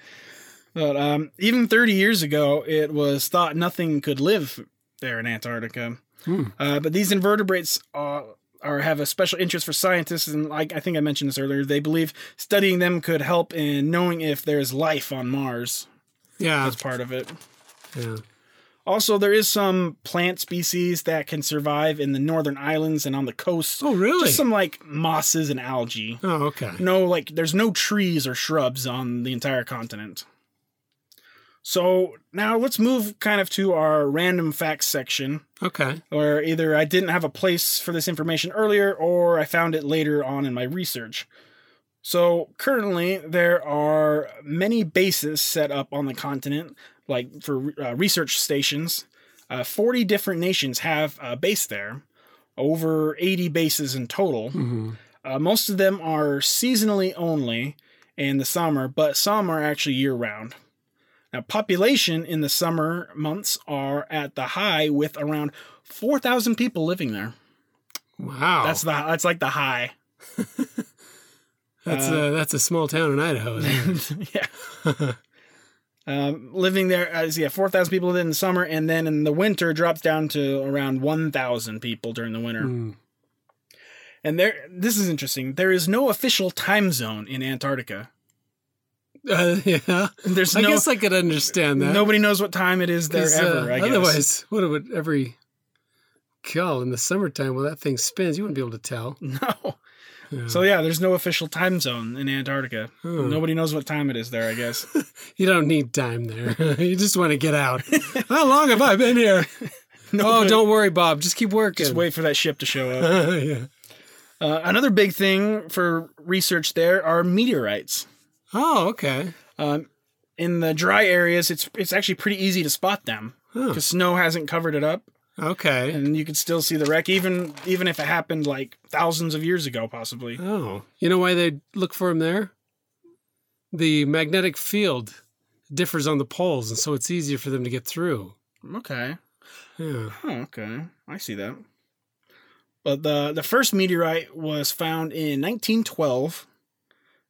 But um, even 30 years ago, it was thought nothing could live there in Antarctica. Hmm. Uh, but these invertebrates are, are have a special interest for scientists, and like I think I mentioned this earlier, they believe studying them could help in knowing if there's life on Mars. Yeah. That's part of it. Yeah. Also, there is some plant species that can survive in the northern islands and on the coast. Oh, really? Just some like mosses and algae. Oh, okay. No, like there's no trees or shrubs on the entire continent. So now let's move kind of to our random facts section, Okay. where either I didn't have a place for this information earlier or I found it later on in my research. So currently, there are many bases set up on the continent, like for uh, research stations. Uh, 40 different nations have a base there, over 80 bases in total. Uh, most of them are seasonally only in the summer, but some are actually year round. Now, population in the summer months are at the high with around 4,000 people living there. Wow. That's the that's like the high. [LAUGHS] that's a that's a small town in Idaho. [LAUGHS] yeah. [LAUGHS] um, living there, as yeah, four thousand people in the summer, and then in the winter drops down to around one thousand people during the winter. Hmm. And there, this is interesting. There is no official time zone in Antarctica. Uh, [LAUGHS] yeah. There's I no guess I could understand that. nobody knows what time it is there uh, ever. I guess. otherwise, what would every kill in the summertime? Well, that thing spins. You wouldn't be able to tell. [LAUGHS] no. Yeah. So yeah, there's no official time zone in Antarctica. Hmm. Nobody knows what time it is there. I guess. [LAUGHS] You don't need time there. you just want to get out. How long have I been here? oh, don't worry, Bob. Just keep working. Just wait for that ship to show up. yeah. Uh, another big thing for research there are meteorites. Oh, okay. Um, in the dry areas, it's it's actually pretty easy to spot them Huh. because snow hasn't covered it up, Okay. and you can still see the wreck, even even if it happened like thousands of years ago, possibly. Oh, you know why they look for them there? The magnetic field differs on the poles, and so it's easier for them to get through. Okay. Yeah. Oh, okay. I see that. But the the first meteorite was found in 1912,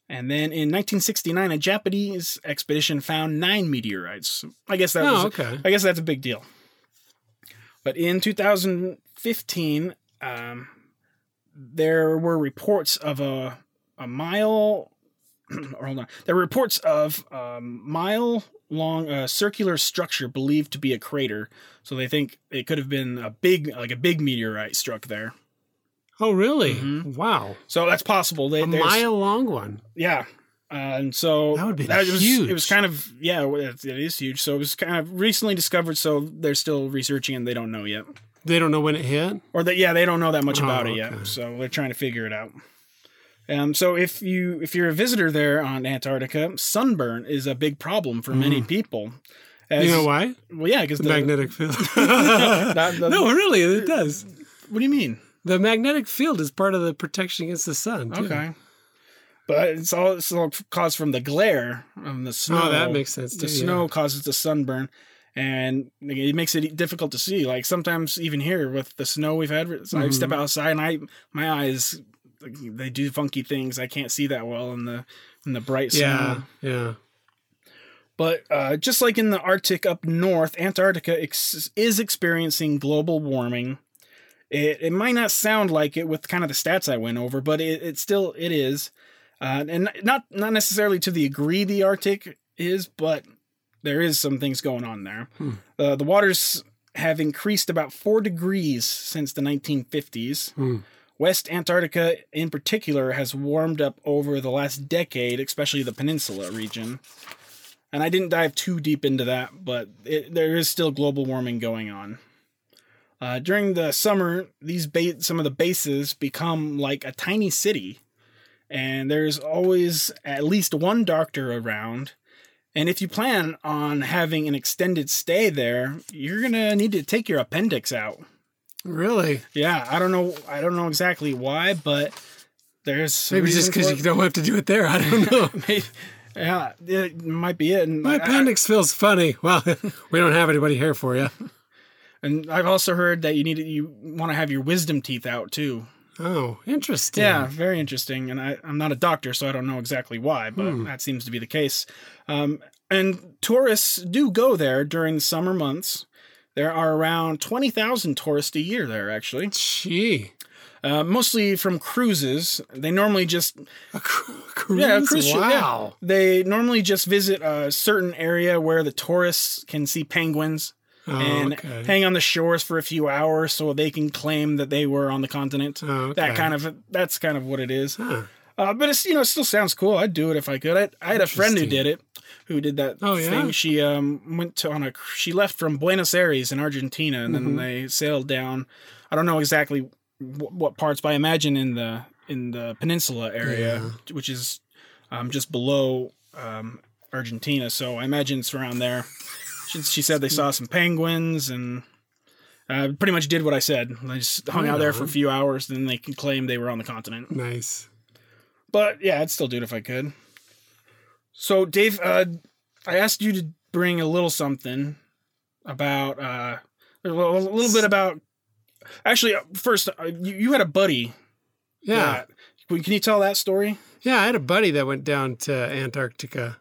and then in 1969, a Japanese expedition found nine meteorites. I guess that was Oh, okay. I guess that's a big deal. But in 2015, um, there were reports of a a mile. or [CLEARS THROAT] hold on. There were reports of a mile long uh, circular structure believed to be a crater. So they think it could have been a big, like a big meteorite struck there. Oh, really? Mhm. Wow. So that's possible. They, A mile long one. yeah. Uh, and so That would be was, huge. It was kind of yeah, it it is huge. So it was kind of recently discovered. So they're still researching and they don't know yet, They don't know when it hit. or that yeah, they don't know that much Oh, about it okay. yet. So they're trying to figure it out. Um, so if you if you're a visitor there on Antarctica, sunburn is a big problem for many people. As, Mm. you know why? Well, yeah, because The magnetic field. [LAUGHS] That- that- [LAUGHS] no, really, it does. What do you mean? The magnetic field is part of the protection against the sun. too. Okay. But it's all, it's all caused from the glare of the snow. Oh, that makes sense, The too, yeah. snow causes the sunburn, and it makes it difficult to see. Like sometimes even here with the snow we've had, so I step Mm-hmm. outside and I my eyes they do funky things. I can't see that well in the in the bright snow. Yeah. Yeah. But uh, just like in the Arctic up north, Antarctica ex- is experiencing global warming. It, it might not sound like it with kind of the stats I went over, but it, it still it is, uh, and not not necessarily to the degree the Arctic is, but there is some things going on there. Uh, the waters have increased about four degrees since the 1950s. Hmm. West Antarctica, in particular, has warmed up over the last decade, especially the peninsula region. And I didn't dive too deep into that, but it, there is still global warming going on. Uh, during the summer, these ba- some of the bases become like a tiny city, and there's always at least one doctor around. And if you plan on having an extended stay there, you're gonna need to take your appendix out. Really? Yeah, I don't know. I don't know exactly why, but there's Maybe just because you don't have to do it there. I don't [LAUGHS] know. Maybe- yeah, it might be it. And My I- appendix feels funny. Well, [LAUGHS] we don't have anybody here for you. And I've also heard that you need to, you want to have your wisdom teeth out too. Oh, interesting. Yeah, very interesting. And I, I'm not a doctor, so I don't know exactly why, but Hmm. that seems to be the case. Um, and tourists do go there during the summer months. There are around 20,000 tourists a year there, actually. Gee. Uh, mostly from cruises. They normally just A cru- cruise? yeah, a cruise ship. yeah. Wow. They normally just visit a certain area where the tourists can see penguins Oh, and okay. hang on the shores for a few hours so they can claim that they were on the continent. Oh, That kind of that's kind of what it is. Huh. Uh, but it's you know it still sounds cool. I'd do it if I could. I, I had a friend who did it, who did that Oh, yeah? thing. She um went to on a she left from Buenos Aires in Argentina, and Mm-hmm. then they sailed down. I don't know exactly what, what parts, but I imagine in the in the peninsula area, which is um, just below um, Argentina. So I imagine it's around there. She, she said they saw some penguins and. Uh, pretty much did what I said. They just hung out there for a few hours, then they claimed they were on the continent. Nice. But yeah, I'd still do it if I could. So, Dave, uh, I asked you to bring a little something about uh, a little, bit about. Actually, uh, first, uh, you, you had a buddy. Yeah. that- can you tell that story? Yeah, I had a buddy that went down to Antarctica.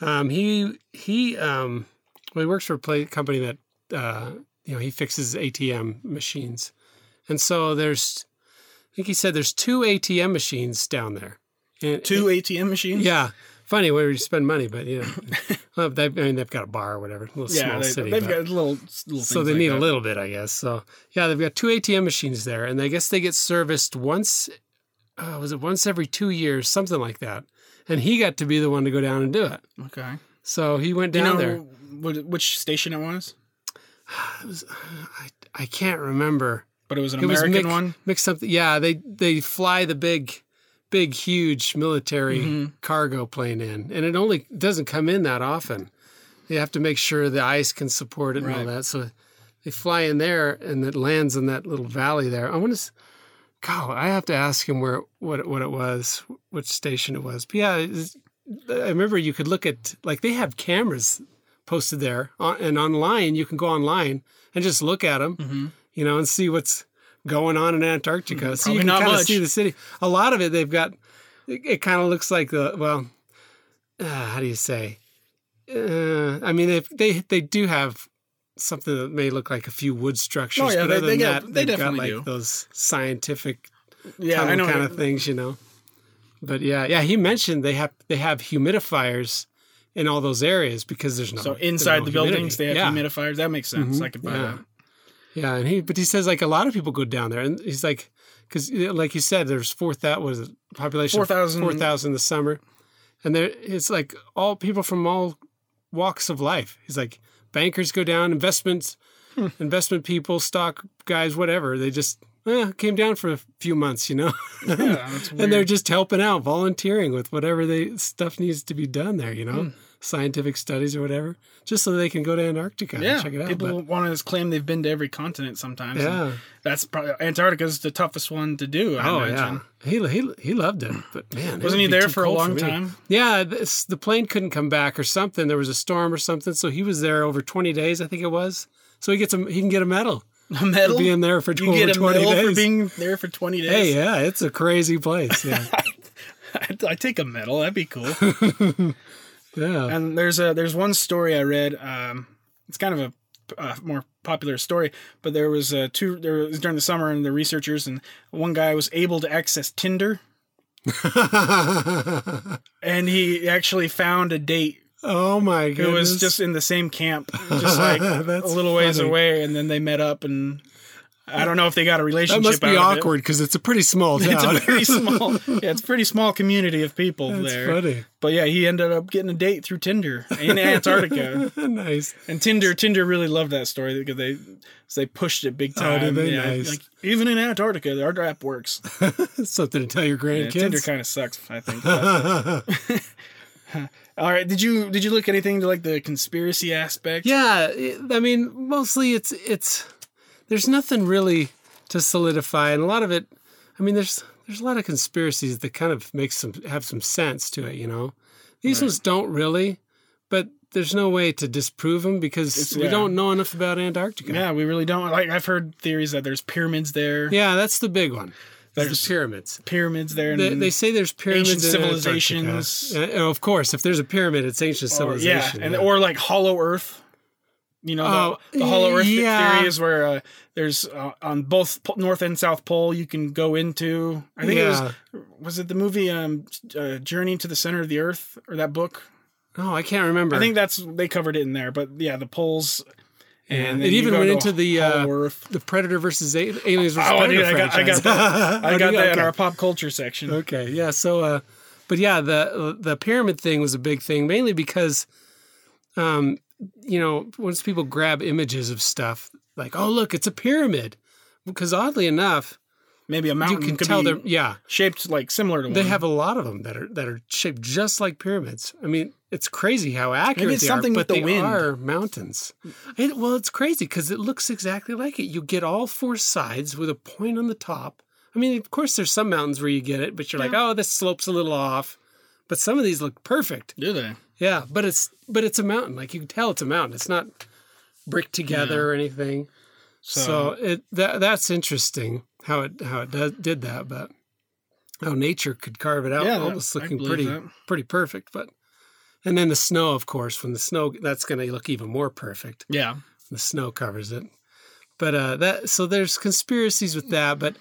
Um, he he um, well, he works for a play, company that uh, you know he fixes ATM machines, and so there's I think he said there's two ATM machines down there. And- Two ATM machines. yeah, funny where you spend money, but you know, [LAUGHS] well, they, I mean they've got a bar or whatever, a little yeah. small They, city. have but- got little, little so they like need that. a little bit, I guess. So yeah, they've got two ATM machines there, and I guess they get serviced once. Uh, was it once every two years, something like that? And he got to be the one to go down and do it. Okay. So he went Do you down know there. what, which station it was? [SIGHS] It was, I, I can't remember. But it was an It was American mix- one. Mix something. Yeah, they they fly the big, big, huge military Mm-hmm. cargo plane in, and it only doesn't come in that often. They have to make sure the ice can support it and all that. So they fly in there, and it lands in that little valley there. I want to. God, I have to ask him where what what it was, which station it was. But yeah, I remember you could look at like they have cameras posted there, and online you can go online and just look at them, Mm-hmm. you know, and see what's going on in Antarctica. so you can kind of see the city. A lot of it they've got. It, it kind of looks like the well, uh, how do you say? Uh, I mean, they they they do have something that may look like a few wood structures. Oh, yeah, but they- other they than got- that, they they've got like do. those scientific Yeah, I know. kind of things, you know. But yeah, yeah, he mentioned they have they have humidifiers in all those areas because there's no So inside no the buildings, they have yeah. humidifiers. That makes sense. I could buy yeah. that. Yeah, and he but he says like a lot of people go down there, and he's like, because like you said, there's four thousand was it population 4,000 four thousand this summer, and there it's like all people from all walks of life. He's like bankers go down, investments, Hmm. investment people, stock guys, whatever. They just eh, came down for a few months, you know, Yeah, [LAUGHS] and they're just helping out, volunteering with whatever they stuff needs to be done there, you know, Hmm. scientific studies or whatever, just so they can go to Antarctica Yeah, and check it out. people But- want to claim they've been to every continent sometimes. yeah. that's probably Antarctica's the toughest one to do. I Oh imagine. yeah, he he he loved it, but man, Wasn't he there for a long me. time? Yeah, this, the plane couldn't come back or something. There was a storm or something, so he was there over twenty days, I think it was. So he gets a he can get a medal A medal? for being there for you over get a twenty medal days. for being there for twenty days. hey, yeah, it's a crazy place. Yeah, [LAUGHS] I'd, I'd take a medal. That'd be cool. [LAUGHS] yeah. and there's a there's one story I read. Um, it's kind of a uh, more popular story, but there was uh, two. There was during the summer, and the researchers and one guy was able to access Tinder, [LAUGHS] and he actually found a date oh my god. It was just in the same camp, just [LAUGHS] like a little ways funny. away, and then they met up, and I don't know if they got a relationship. that must be it. awkward because it's a pretty small town. [LAUGHS] It's a very small, [LAUGHS] yeah, it's a pretty small community of people That's there. funny. But yeah, he ended up getting a date through Tinder in Antarctica, nice. and Tinder, Tinder really loved that story because they, they pushed it big Oh, time. did they? Yeah, Nice. like even in Antarctica, our app works. Something to tell your Yeah, Tinder kind of sucks, I think. but- All right, did you did you look anything to like the conspiracy aspect? Yeah, I mean, mostly it's it's there's nothing really to solidify, and a lot of it. I mean, there's there's a lot of conspiracies that kind of make some have some sense to it. You know, these ones don't really, but there's no way to disprove them because It's- we yeah. don't know enough about Antarctica. Yeah, we really don't. Like I've heard theories that there's pyramids there, Yeah, that's the big one. There's pyramids. pyramids there, They, they say there's pyramids ancient in civilizations. Uh, of course, if there's a pyramid, it's ancient or, yeah, civilization. and or like Hollow Earth. You know, Oh, the, the Hollow Earth yeah. theory is where uh, there's uh, on both North and South Pole you can go into. I think yeah. it was was it the movie um, uh, Journey to the Center of the Earth or that book? Oh, I can't remember. I think that's they covered it in there. But yeah, the poles. And it even went into the uh, the Predator versus a- Aliens versus Oh, Predator dude, I got, I got [LAUGHS] that. I got that in Okay. our pop culture section. Okay, yeah. So, uh, but yeah, the the pyramid thing was a big thing, mainly because, um, you know, once people grab images of stuff, like, oh look, it's a pyramid, because oddly enough, Maybe a mountain you can tell be they're yeah shaped like similar to they one. have a lot of them that are that are shaped just like pyramids. I mean, it's crazy how accurate it's they something are, with but the they wind. are mountains. It, well, it's crazy because it looks exactly like it. You get all four sides with a point on the top. I mean, of course, there's some mountains where you get it, but you're like, oh, this slope's a little off. But some of these look perfect. Do they? Yeah, but it's but it's a mountain. Like you can tell it's a mountain. It's not bricked together or anything. So, So- it that that's interesting how it how it does, did that, but how nature could carve it out, Yeah, that- almost I looking pretty that. pretty perfect. But and then the snow, of course, when the snow that's going to look even more perfect. Yeah. The snow covers it. But uh, that so there's conspiracies with that, but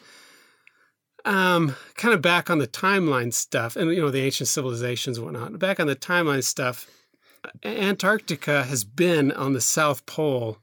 um, kind of back on the timeline stuff, and you know the ancient civilizations and whatnot. Back on the timeline stuff, Antarctica has been on the South Pole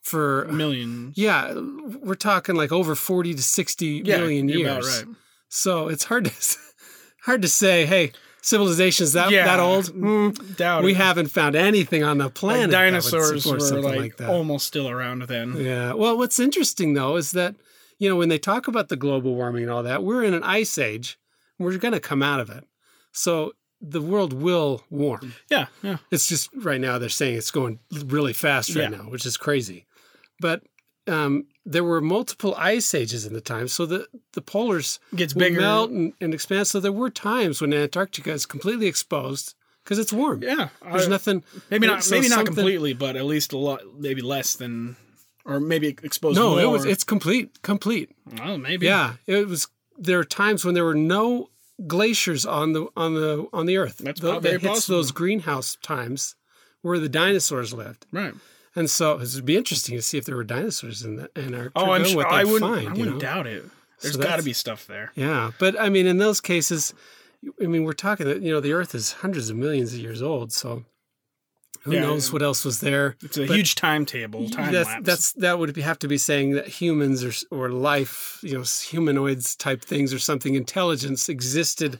for Millions. yeah, we're talking like over forty to sixty million you're years. about right. So it's hard to [LAUGHS] hard to say, hey, civilization's that Yeah. that old? Hmm, Doubt we it. haven't found anything on the Like planet. that would dinosaurs were like, like almost still around then. Yeah. Well, what's interesting though is that you know when they talk about the global warming and all that, we're in an ice age. We're going to come out of it. So the world will warm. Yeah, yeah. It's just right now they're saying it's going really fast right Yeah. now, which is crazy. But um, there were multiple ice ages in the time, so the the polars Gets bigger. melt and, and expand. So there were times when Antarctica is completely exposed because it's warm. Yeah. There's I- nothing. maybe not so maybe not completely, but at least a lot maybe less than or maybe exposed No, more. it was it's complete, complete. Oh, maybe. Yeah, it was. There are times when there were no glaciers on the on the on the Earth. That's Th- po- that hits possible. those greenhouse times where the dinosaurs lived, Right. And so it would be interesting to see if there were dinosaurs in the Antarctica. Oh, I'm sure what I wouldn't find. I wouldn't know? doubt it. There's So got to be stuff there. Yeah, but I mean, in those cases, I mean, we're talking that you know the Earth is hundreds of millions of years old, so who Yeah. knows what else was there? It's a But huge timetable, time that's, lapse. that's that would be- have to be saying that humans or or life, you know, humanoids type things or something intelligence existed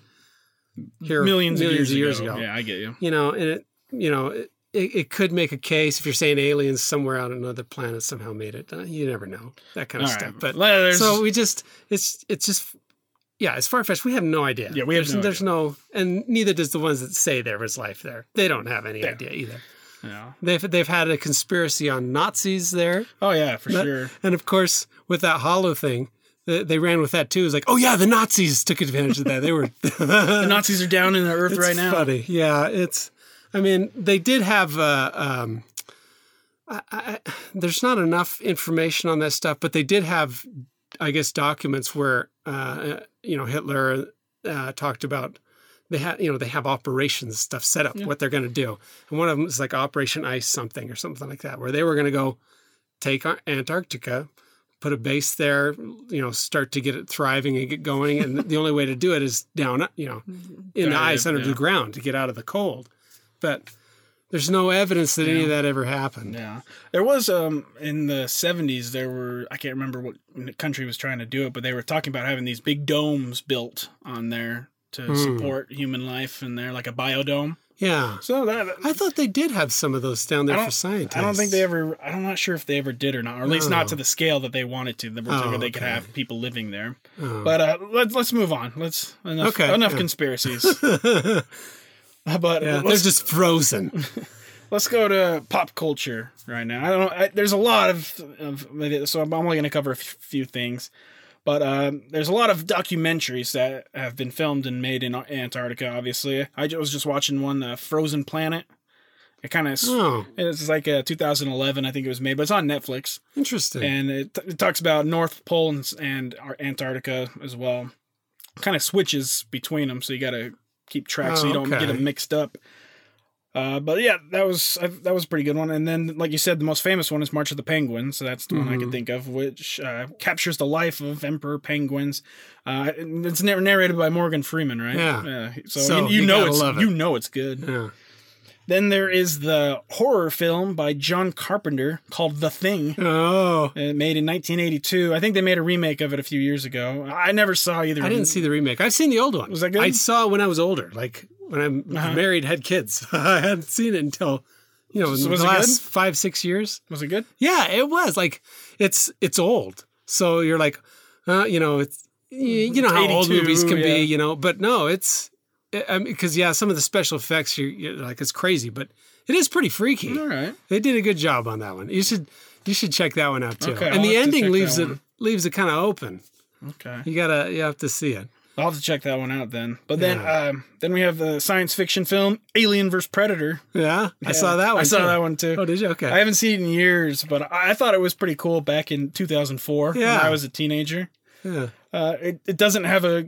here millions, millions of years, ago. ago. Yeah, I get you. You know, and it you know it, it could make a case if you're saying aliens somewhere on another planet somehow made it. Uh, you never know that kind of All right. stuff. But Well, there's- so we just it's it's just yeah, it's far fetched. We have no idea. Yeah, we have there's, no there's no, and neither does the ones that say there was life there. They don't have any Yeah. idea either. yeah. They've they've had a conspiracy on Nazis there. Oh yeah, for That- sure. And of course, with that hollow thing, they, they ran with that too. It's like, oh yeah, the Nazis took advantage of that. They were [LAUGHS] The Nazis are down in the earth [LAUGHS] it's right now. Funny, yeah. It's. I mean, they did have. Uh, um, I, I, there's not enough information on that stuff, but they did have, I guess, documents where uh, you know Hitler uh, talked about. They had, you know, they have operations stuff set up, what they're going to do, and one of them is like Operation Ice something or something like that, where they were going to go take Antarctica, put a base there, you know, start to get it thriving and get going. And the only way to do it is down, you know, [LAUGHS] in the ice under yeah. the ground to get out of the cold. But there's no evidence that any of that ever happened. Yeah, there was um in the '70s. There were I can't remember what country was trying to do it, but they were talking about having these big domes built on there to Hmm. support human life in there, like a biodome. Yeah. So that I thought they did have some of those down there for scientists. I don't think they ever. I'm not sure if they ever did or not, or at least not to the scale that they wanted to. That were Oh, they could okay. have people living there. Oh. But uh, let's let's move on. Let's enough Okay, enough yeah. conspiracies. [LAUGHS] [LAUGHS] but yeah, they're just frozen. [LAUGHS] let's go to pop culture right now. I don't. I, there's a lot of, of so I'm only going to cover a f- few things. But um, there's a lot of documentaries that have been filmed and made in Antarctica. Obviously, I was just watching one, uh, Frozen Planet. It kind of oh, it's like a 2011, I think it was made, but it's on Netflix, interesting. and it, it talks about North Pole and, and Antarctica as well. Kind of switches between them, so you got to keep track so Oh, you don't okay. get them mixed up. Uh, but yeah, that was I, that was a pretty good one. And then, like you said, the most famous one is March of the Penguins. So that's the one I can think of, which uh, captures the life of Emperor Penguins. Uh, it's narrated by Morgan Freeman, right? Yeah. So, So you, you you know it's it. you know it's good. Yeah. Then there is the horror film by John Carpenter called The Thing. Oh, uh, Made in 1982. I think they made a remake of it a few years ago. I never saw either. I didn't see the remake. I've seen the old one. Was that good? I saw it when I was older, like when I'm Uh-huh. married, had kids. [LAUGHS] I hadn't seen it until you know So the was it last good? five six years. Was it good? Yeah, it was like it's it's old, so you're like, uh, you know, it's you know how old movies can yeah. be, you know, but no, it's because yeah, some of the special effects you're, you're like it's crazy, but it is pretty freaky. All right. They did a good job on that one. You should you should check that one out too. Okay, and I'll the ending leaves it leaves it kind of open. Okay. You gotta you have to see it. I'll have to check that one out then. But then, Yeah. um, then we have the science fiction film Alien vs Predator. Yeah, I saw that one. I saw too. that one too. Oh, did you? Okay. I haven't seen it in years, but I thought it was pretty cool back in 2004 when Yeah. I was a teenager. yeah. Uh, it, it doesn't have a,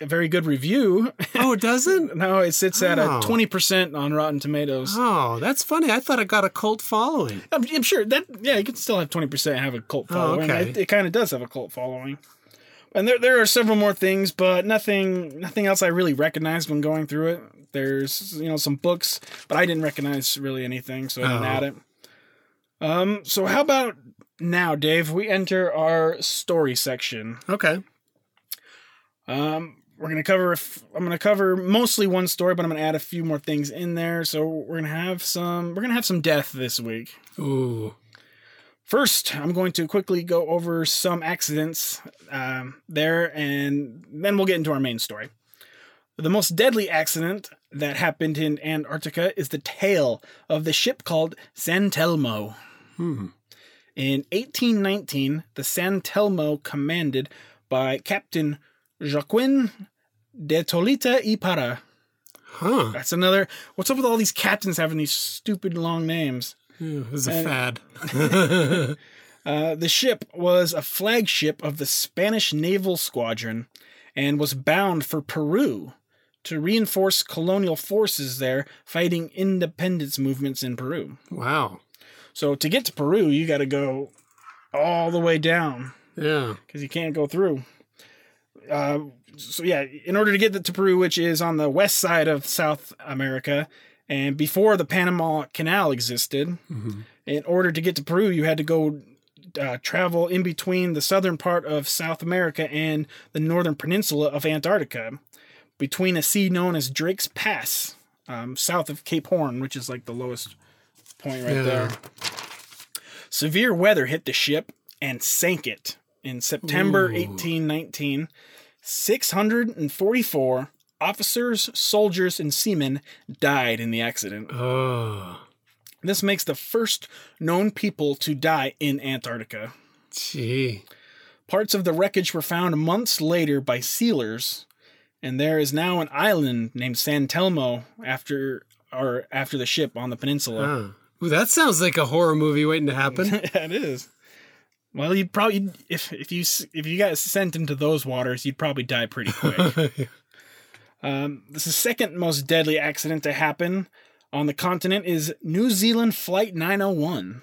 a very good review. [LAUGHS] Oh, it doesn't. [LAUGHS] no, it sits at Oh. a 20% on Rotten Tomatoes. Oh, that's funny. I thought it got a cult following. I'm, I'm sure that yeah, you can still have twenty percent have a cult Oh, following. okay. It, it kind of does have a cult following, and there there are several more things, but nothing nothing else I really recognized when going through it. There's you know some books, but I didn't recognize really anything, so I didn't Oh. add it. Um, so how about now, Dave? We enter our story section. Okay. Um, we're gonna cover. I'm gonna cover mostly one story, but I'm gonna add a few more things in there. So we're gonna have some. We're gonna have some death this week. Ooh. First, I'm going to quickly go over some accidents um, there, and then we'll get into our main story. The most deadly accident that happened in Antarctica is the tale of the ship called San Telmo. Hmm. In 1819, the San Telmo, commanded by Captain Joaquin de Toledo y Parra. Huh. That's another. What's up with all these captains having these stupid long names? It was a And- fad. [LAUGHS] [LAUGHS] Uh, the ship was a flagship of the Spanish Naval Squadron and was bound for Peru to reinforce colonial forces there fighting independence movements in Peru. wow. So to get to Peru, you got to go all the way down Yeah. because you can't go through. Uh, so yeah, in order to get to Peru, which is on the west side of South America, and before the Panama Canal existed, Mhm. in order to get to Peru, you had to go uh, travel in between the southern part of South America and the northern peninsula of Antarctica, between a sea known as Drake's Pass, um, south of Cape Horn, which is like the lowest point right Yeah. there. Severe weather hit the ship and sank it in September Ooh. 1819. 644 officers, soldiers, and seamen died in the accident. Oh. This makes the first known people to die in Antarctica. Gee. Parts of the wreckage were found months later by sealers, and there is now an island named San Telmo after or after the ship on the peninsula. Huh. Ooh, that sounds like a horror movie waiting to happen. [LAUGHS] it is. Well, you'd probably if if you if you got sent into those waters, you'd probably die pretty quick. [LAUGHS] um, this is the second most deadly accident to happen on the continent is New Zealand Flight 901.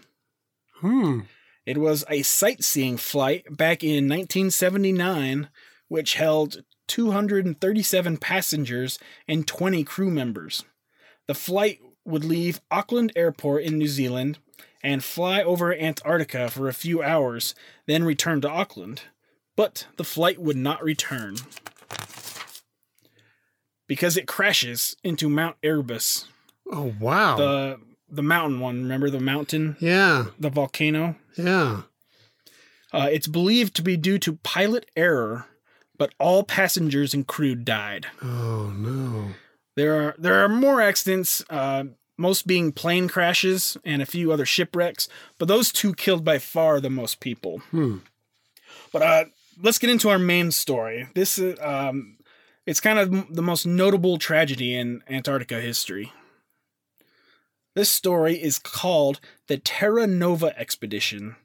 hmm. It was a sightseeing flight back in 1979, which held 237 passengers and 20 crew members. The flight would leave Auckland Airport in New Zealand and fly over Antarctica for a few hours, then return to Auckland. But the flight would not return because it crashes into Mount Erebus, Oh wow. the the mountain one. Remember the mountain, yeah. the volcano? Yeah. Uh, it's believed to be due to pilot error, but all passengers and crew died. Oh no. There are there are more accidents, uh, most being plane crashes and a few other shipwrecks, but those two killed by far the most people. Hmm. But uh, let's get into our main story. This is um, it's kind of the most notable tragedy in Antarctica history. This story is called the Terra Nova Expedition.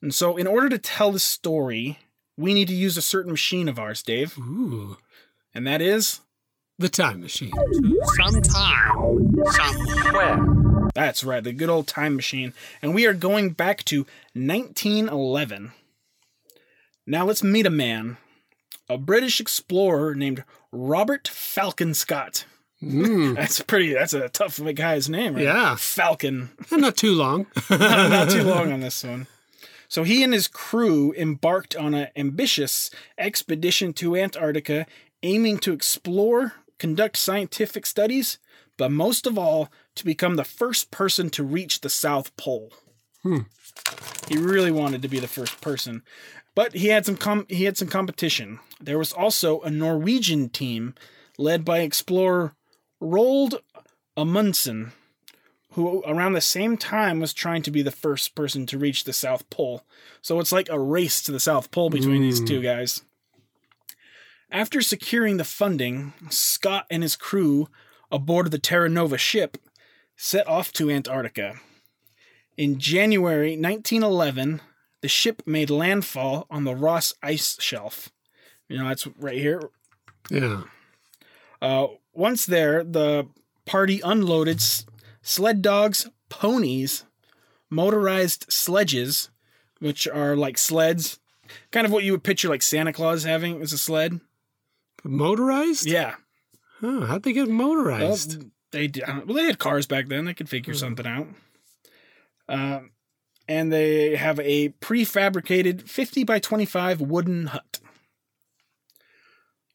And so, in order to tell this story, we need to use a certain machine of ours, Dave, Ooh. and that is the time machine to sometime, somewhere. That's right, the good old time machine. And we are going back to 1911. Now let's meet a man, a British explorer named Robert Falcon Scott. Hmm. [LAUGHS] That's pretty, that's a tough guy's name, right? Yeah. Falcon. [LAUGHS] Not too long. [LAUGHS] not, not too long on this one. So he and his crew embarked on an ambitious expedition to Antarctica, aiming to explore, conduct scientific studies, but most of all, to become the first person to reach the South Pole. Hmm. He really wanted to be the first person, but he had some com- he had some competition. There was also a Norwegian team led by explorer Roald Amundsen, who around the same time was trying to be the first person to reach the South Pole. So it's like a race to the South Pole between these two guys. After securing the funding, Scott and his crew aboard the Terra Nova ship set off to Antarctica. In January 1911, the ship made landfall on the Ross Ice Shelf. You know, that's right here. Yeah. Uh, once there, the party unloaded s- sled dogs, ponies, motorized sledges, which are like sleds, kind of what you would picture like Santa Claus having as a sled. Motorized? Yeah, Huh, how'd they get well, motorized? they d- uh, well they had cars back then. They could figure something out. Uh, and they have a prefabricated 50 by 25 wooden hut.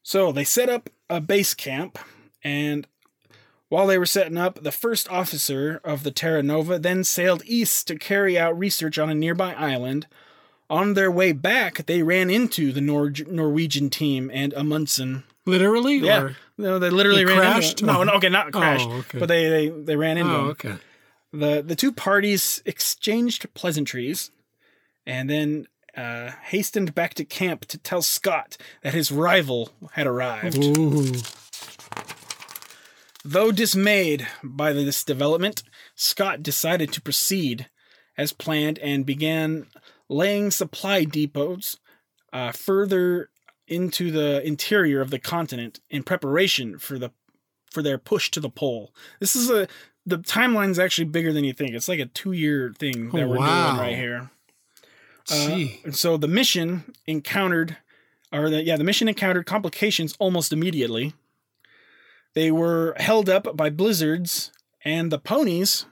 So they set up a base camp, and while they were setting up, the first officer of the Terra Nova then sailed east to carry out research on a nearby island. On their way back, they ran into the Nor- Norwegian team and Amundsen. Literally? Yeah, Or? no, they literally They ran crashed? into. No, Oh. no, okay, not crashed, Oh, okay. but they, they they ran into. Oh, him. okay. The the two parties exchanged pleasantries, and then uh, hastened back to camp to tell Scott that his rival had arrived. Ooh. Though dismayed by this development, Scott decided to proceed as planned and began laying supply depots uh, further into the interior of the continent in preparation for the for their push to the pole. This is a the timeline's actually bigger than you think. It's like a two year thing that Oh, we're wow. doing right here. Uh, and so the mission encountered, or the, yeah, the mission encountered complications almost immediately. They were held up by blizzards, and the ponies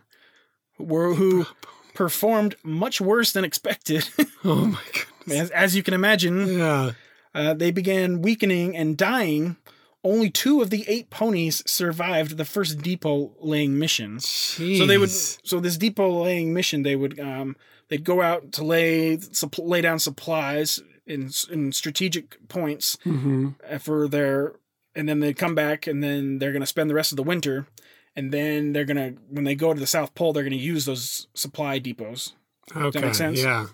were who performed much worse than expected. [LAUGHS] oh my goodness. as, as you can imagine, Yeah. uh, they began weakening and dying. Only two of the eight ponies survived the first depot laying mission. So they would, so this depot laying mission, they would, um, they'd go out to lay supp- lay down supplies in in strategic points Mhm. uh, for their, and then they'd come back and then they're gonna spend the rest of the winter, and then they're gonna when they go to the South Pole, they're gonna use those supply depots. Okay. make sense? Yeah.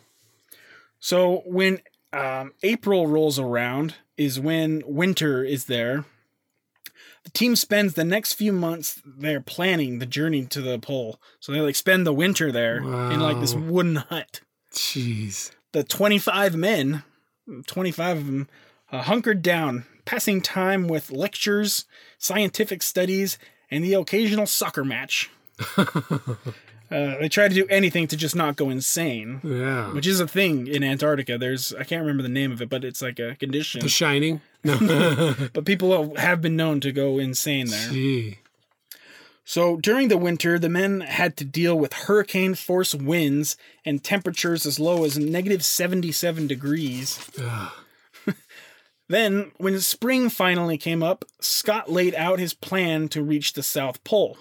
So when um, April rolls around, is when winter is there. The team spends the next few months there planning the journey to the pole. So they like spend the winter there in like this wooden hut. Jeez. The 25 men, 25 of them, uh, hunkered down, passing time with lectures, scientific studies, and the occasional soccer match. [LAUGHS] uh, they try to do anything to just not go insane Yeah. which is a thing in Antarctica. There's I can't remember the name of it, but it's like a condition. The Shining? No. [LAUGHS] But people have been known to go insane there. Gee. So during the winter, the men had to deal with hurricane force winds and temperatures as low as negative 77 degrees. Ugh. Then, when spring finally came up, Scott laid out his plan to reach the South Pole.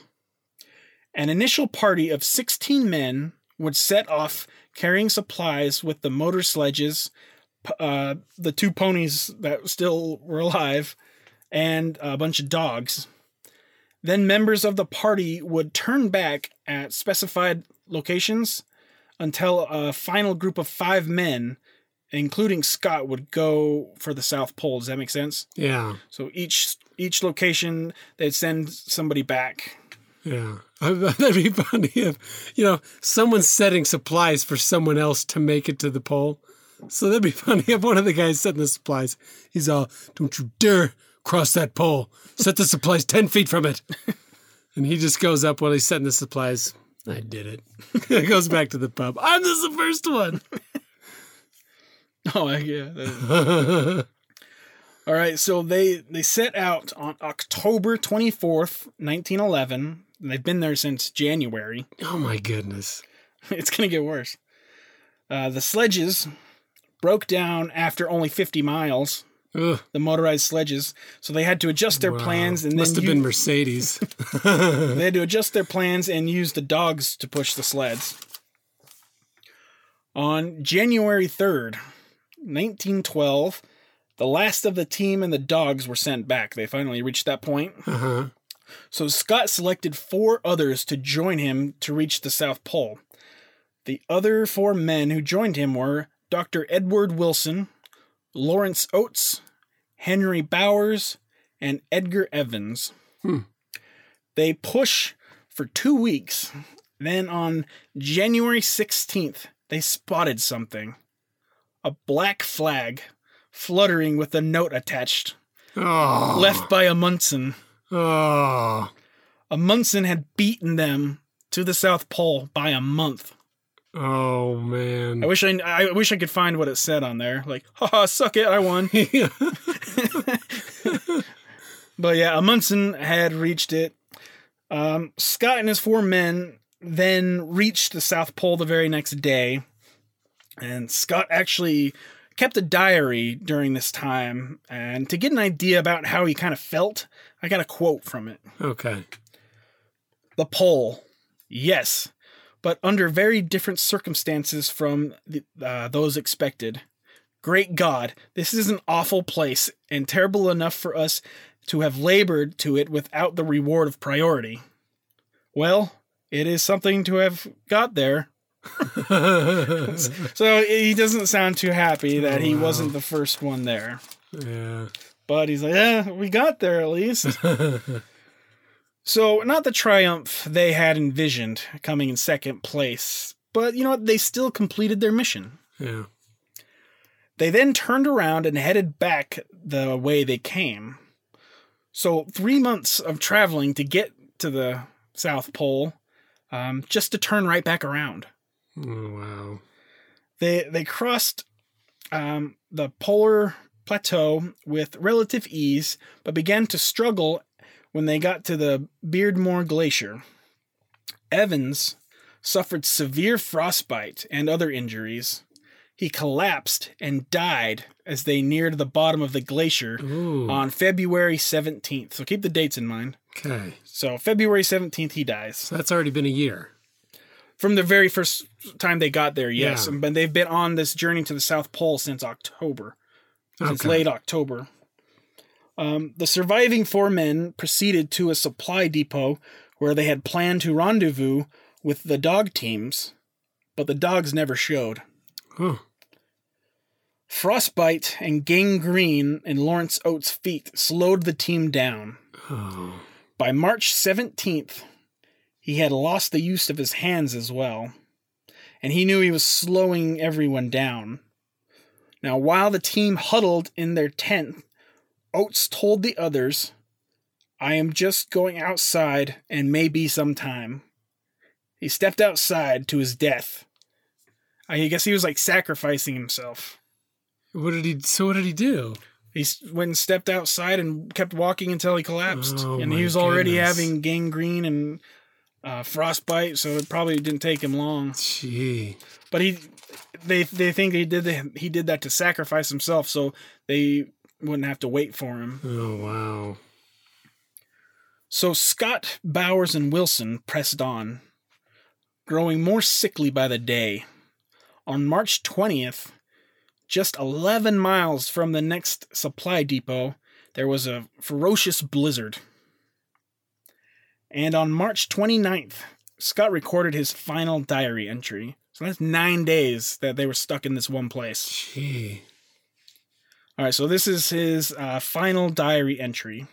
An initial party of 16 men would set off carrying supplies with the motor sledges, uh, the two ponies that still were alive, and a bunch of dogs. Then members of the party would turn back at specified locations until a final group of five men, including Scott, would go for the South Pole. Does that make sense? Yeah. So each each location they'd send somebody back. Yeah. [LAUGHS] That'd be funny if, you know, someone's setting supplies for someone else to make it to the pole. So that'd be [LAUGHS] funny if one of the guys setting the supplies, he's all, don't you dare cross that pole, set the supplies 10 feet from it. [LAUGHS] and he just goes up while he's setting the supplies. I did it. goes back to the pub. I'm the first one. [LAUGHS] Oh yeah. [LAUGHS] All right, so they they set out on October 24th, 1911. They've been there since January. Oh my goodness. [LAUGHS] It's going to get worse. Uh, the sledges broke down after only 50 miles, Ugh, the motorized sledges. So they had to adjust their wow. plans and must then have been Mercedes. they had to adjust their plans and use the dogs to push the sleds. On January 3rd, 1912, the last of the team and the dogs were sent back. They finally reached that point. uh-huh. So Scott selected four others to join him to reach the South Pole. The other four men who joined him were Dr. Edward Wilson, Lawrence Oates, Henry Bowers, and Edgar Evans. Hmm. They push for two weeks. Then on January 16th, they spotted something a black flag fluttering with a note attached, Oh. left by Amundsen. Oh. Amundsen had beaten them to the South Pole by a month. Oh man. I wish I, I wish I could find what it said on there. Like, haha, suck it, I won. [LAUGHS] [LAUGHS] [LAUGHS] But yeah, Amundsen had reached it. Um, Scott and his four men then reached the South Pole the very next day. And Scott actually kept a diary during this time. And to get an idea about how he kind of felt, I got a quote from it. okay. The pole, yes, but under very different circumstances from the, uh, those expected. Great God, this is an awful place and terrible enough for us to have labored to it without the reward of priority. Well, it is something to have got there. [LAUGHS] So he doesn't sound too happy that he Wow. wasn't the first one there. yeah. But he's like, yeah, we got there at least. [LAUGHS] So, not the triumph they had envisioned coming in second place, but you know what? They still completed their mission. yeah. They then turned around and headed back the way they came. So, three months of traveling to get to the South Pole, um, just to turn right back around. Oh wow. They they crossed um, the polar plateau with relative ease, but began to struggle when they got to the Beardmore Glacier. Evans suffered severe frostbite and other injuries. He collapsed and died as they neared the bottom of the glacier Ooh. on February 17th. So keep the dates in mind. okay. So February 17th, he dies. So that's already been a year. From the very first time they got there, yes. Yeah. But they've been on this journey to the South Pole since October. Since Okay. late October. Um, the surviving four men proceeded to a supply depot where they had planned to rendezvous with the dog teams, but the dogs never showed. Oh. Frostbite and gangrene in Lawrence Oates' feet slowed the team down. Oh. By March 17th, he had lost the use of his hands as well, and he knew he was slowing everyone down. Now, while the team huddled in their tent, Oates told the others, I am just going outside and maybe some time. He stepped outside to his death. I guess he was like sacrificing himself. What did he? So what did he do? He went and stepped outside and kept walking until he collapsed. Oh, and he was already having gangrene and uh, frostbite, so it probably didn't take him long. Gee. But he, they they think he did the, he did that to sacrifice himself, so they wouldn't have to wait for him. Oh wow. So Scott, Bowers, and Wilson pressed on, growing more sickly by the day. On March 20th, just 11 miles from the next supply depot, there was a ferocious blizzard. And on March 29th, Scott recorded his final diary entry. So that's nine days that they were stuck in this one place. Gee. All right, so this is his uh, final diary entry.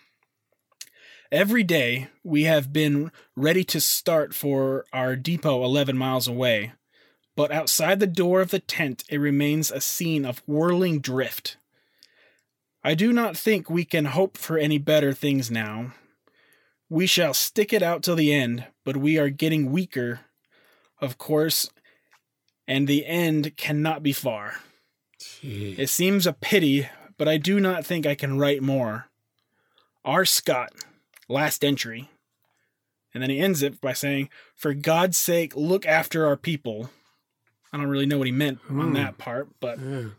Every day we have been ready to start for our depot 11 miles away, but outside the door of the tent it remains a scene of whirling drift. I do not think we can hope for any better things now. We shall stick it out till the end, but we are getting weaker, of course, and the end cannot be far. Gee. It seems a pity, but I do not think I can write more. R. Scott, last entry. And then he ends it by saying, For God's sake, look after our people. I don't really know what he meant on Hmm. that part, but Yeah.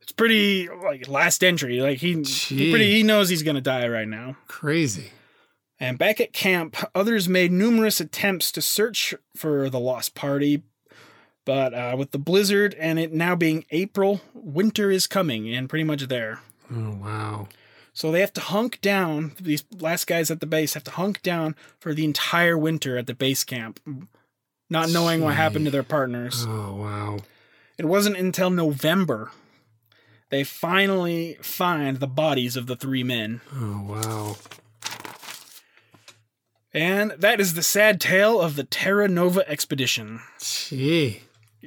it's pretty like last entry. Like he, he pretty he knows he's gonna die right now. Crazy. And back at camp, others made numerous attempts to search for the lost party, but uh, with the blizzard and it now being April, winter is coming and pretty much there. Oh wow. So they have to hunk down. These last guys at the base have to hunk down for the entire winter at the base camp, not knowing what happened to their partners. Oh wow. It wasn't until November they finally find the bodies of the three men. Oh wow. And that is the sad tale of the Terra Nova expedition. Gee.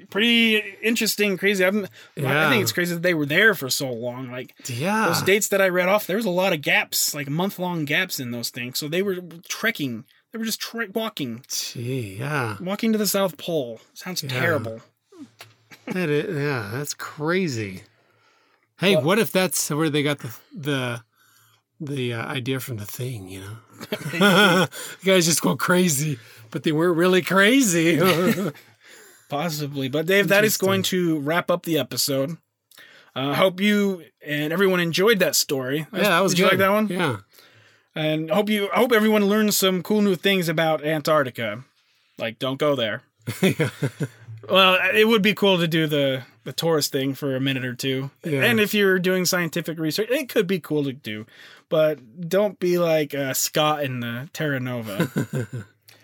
Pretty interesting, crazy. I'm, I think it's crazy that they were there for so long. Like Yeah. those dates that I read off, there was a lot of gaps, like month long gaps in those things. So they were trekking. They were just tre- walking, Gee. Yeah. walking to the South Pole. Sounds Yeah. terrible. That is, yeah. That's crazy. Hey, Well- what if that's where they got the the the uh, idea from the thing? You know, the [LAUGHS] [LAUGHS] guys just go crazy, but they weren't really crazy. [LAUGHS] Possibly. But Dave, that is going to wrap up the episode. I uh, hope you and everyone enjoyed that story. yeah, that was Did you like that one? Yeah. And hope you I hope everyone learns some cool new things about Antarctica. Like don't go there. yeah. Well, it would be cool to do the the tourist thing for a minute or two. Yeah. And if you're doing scientific research, it could be cool to do. But don't be like uh, Scott in the Terra Nova.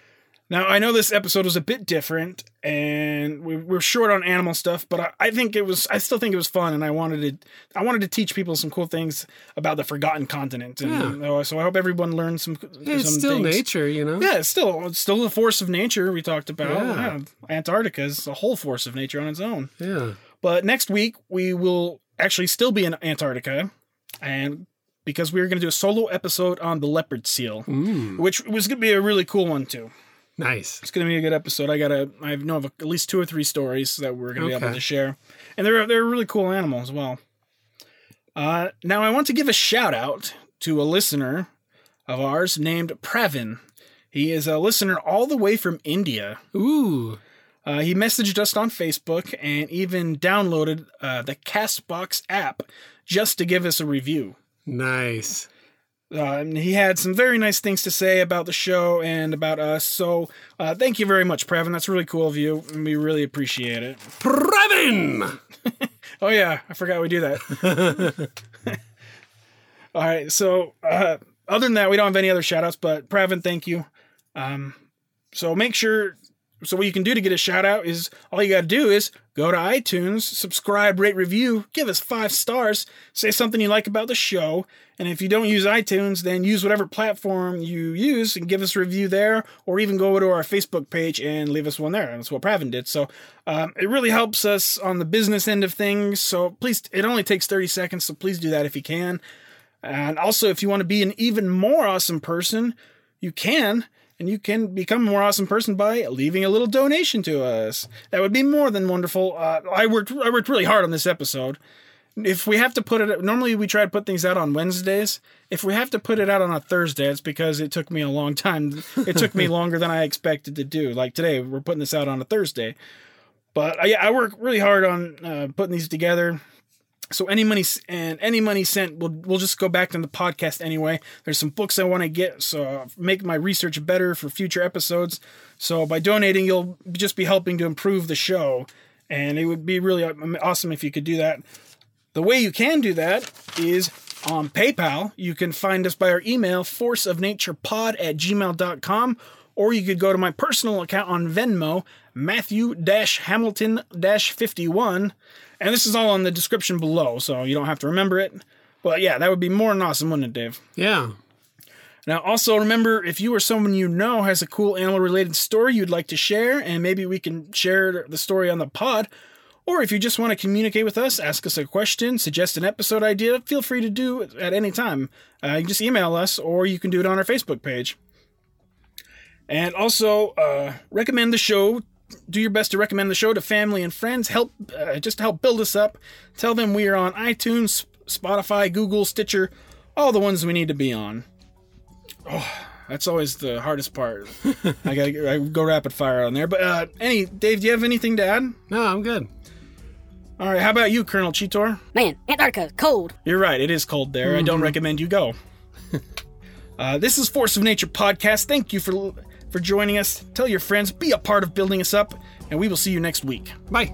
[LAUGHS] now, I know this episode was a bit different, and we, we're short on animal stuff, but I, I think it was. I still think it was fun, and I wanted to. I wanted to teach people some cool things about the forgotten continent, and uh, so I hope everyone learned some. It's some still things. nature, you know. Yeah, it's still it's still the force of nature we talked about. Yeah. Yeah. Antarctica is a whole force of nature on its own. Yeah. But next week we will actually still be in Antarctica, and because we are going to do a solo episode on the leopard seal, Mm, which was going to be a really cool one too. nice. It's going to be a good episode. I got to I know of at least two or three stories that we're going to be able to share, and they're they're a really cool animal as well. Uh, now I want to give a shout out to a listener of ours named Pravin. He is a listener all the way from India. Ooh. Uh, he messaged us on Facebook and even downloaded uh, the Castbox app just to give us a review. Nice. Uh, and he had some very nice things to say about the show and about us. So uh, thank you very much, Previn. That's really cool of you, and we really appreciate it. [LAUGHS] Previn. Oh yeah, I forgot we do that. [LAUGHS] All right, so uh, other than that, we don't have any other shout outs, but Pravin, thank you. Um, so make sure. So what you can do to get a shout out is all you got to do is go to iTunes, subscribe, rate, review, give us five stars, say something you like about the show, and if you don't use iTunes, then use whatever platform you use and give us a review there, or even go to our Facebook page and leave us one there. That's what Pravin did. So um, it really helps us on the business end of things. So please, it only takes 30 seconds, so please do that if you can. And also, if you want to be an even more awesome person, you can. And you can become a more awesome person by leaving a little donation to us. That would be more than wonderful. Uh, I worked I worked really hard on this episode. If we have to put it, normally we try to put things out on Wednesdays. If we have to put it out on a Thursday, it's because it took me a long time. It took me [LAUGHS] longer than I expected to do. Like today, we're putting this out on a Thursday. But yeah, I work really hard on uh, putting these together. So any money and any money sent we'll we'll just go back to the podcast anyway. There's some books I want to get, so make my research better for future episodes. So by donating, you'll just be helping to improve the show, and it would be really uh, awesome if you could do that. The way you can do that is on PayPal. You can find us by our email, forceofnaturepod at gmail.com, or you could go to my personal account on Venmo, Matthew Hamilton 51. And this is all on the description below, so you don't have to remember it. But yeah, that would be more than awesome, wouldn't it, Dave? Yeah. Now, also remember if you or someone you know has a cool animal related story you'd like to share, and maybe we can share the story on the pod, Or if you just want to communicate with us, ask us a question, suggest an episode idea, feel free to do it at any time. Uh, you can just email us, or you can do it on our Facebook page. And also, uh, recommend the show. Do your best to recommend the show to family and friends. Help, uh, just help build us up. Tell them we are on iTunes, Spotify, Google, Stitcher, all the ones we need to be on. Oh, that's always the hardest part. [LAUGHS] I gotta I go rapid fire on there. But uh, any Dave, do you have anything to add? No, I'm good. All right, how about you, Colonel Cheetor? Man, Antarctica, cold. You're right, it is cold there. I don't recommend you go. [LAUGHS] uh, this is Force of Nature podcast. Thank you for for joining us. Tell your friends, be a part of building us up, and we will see you next week. Bye.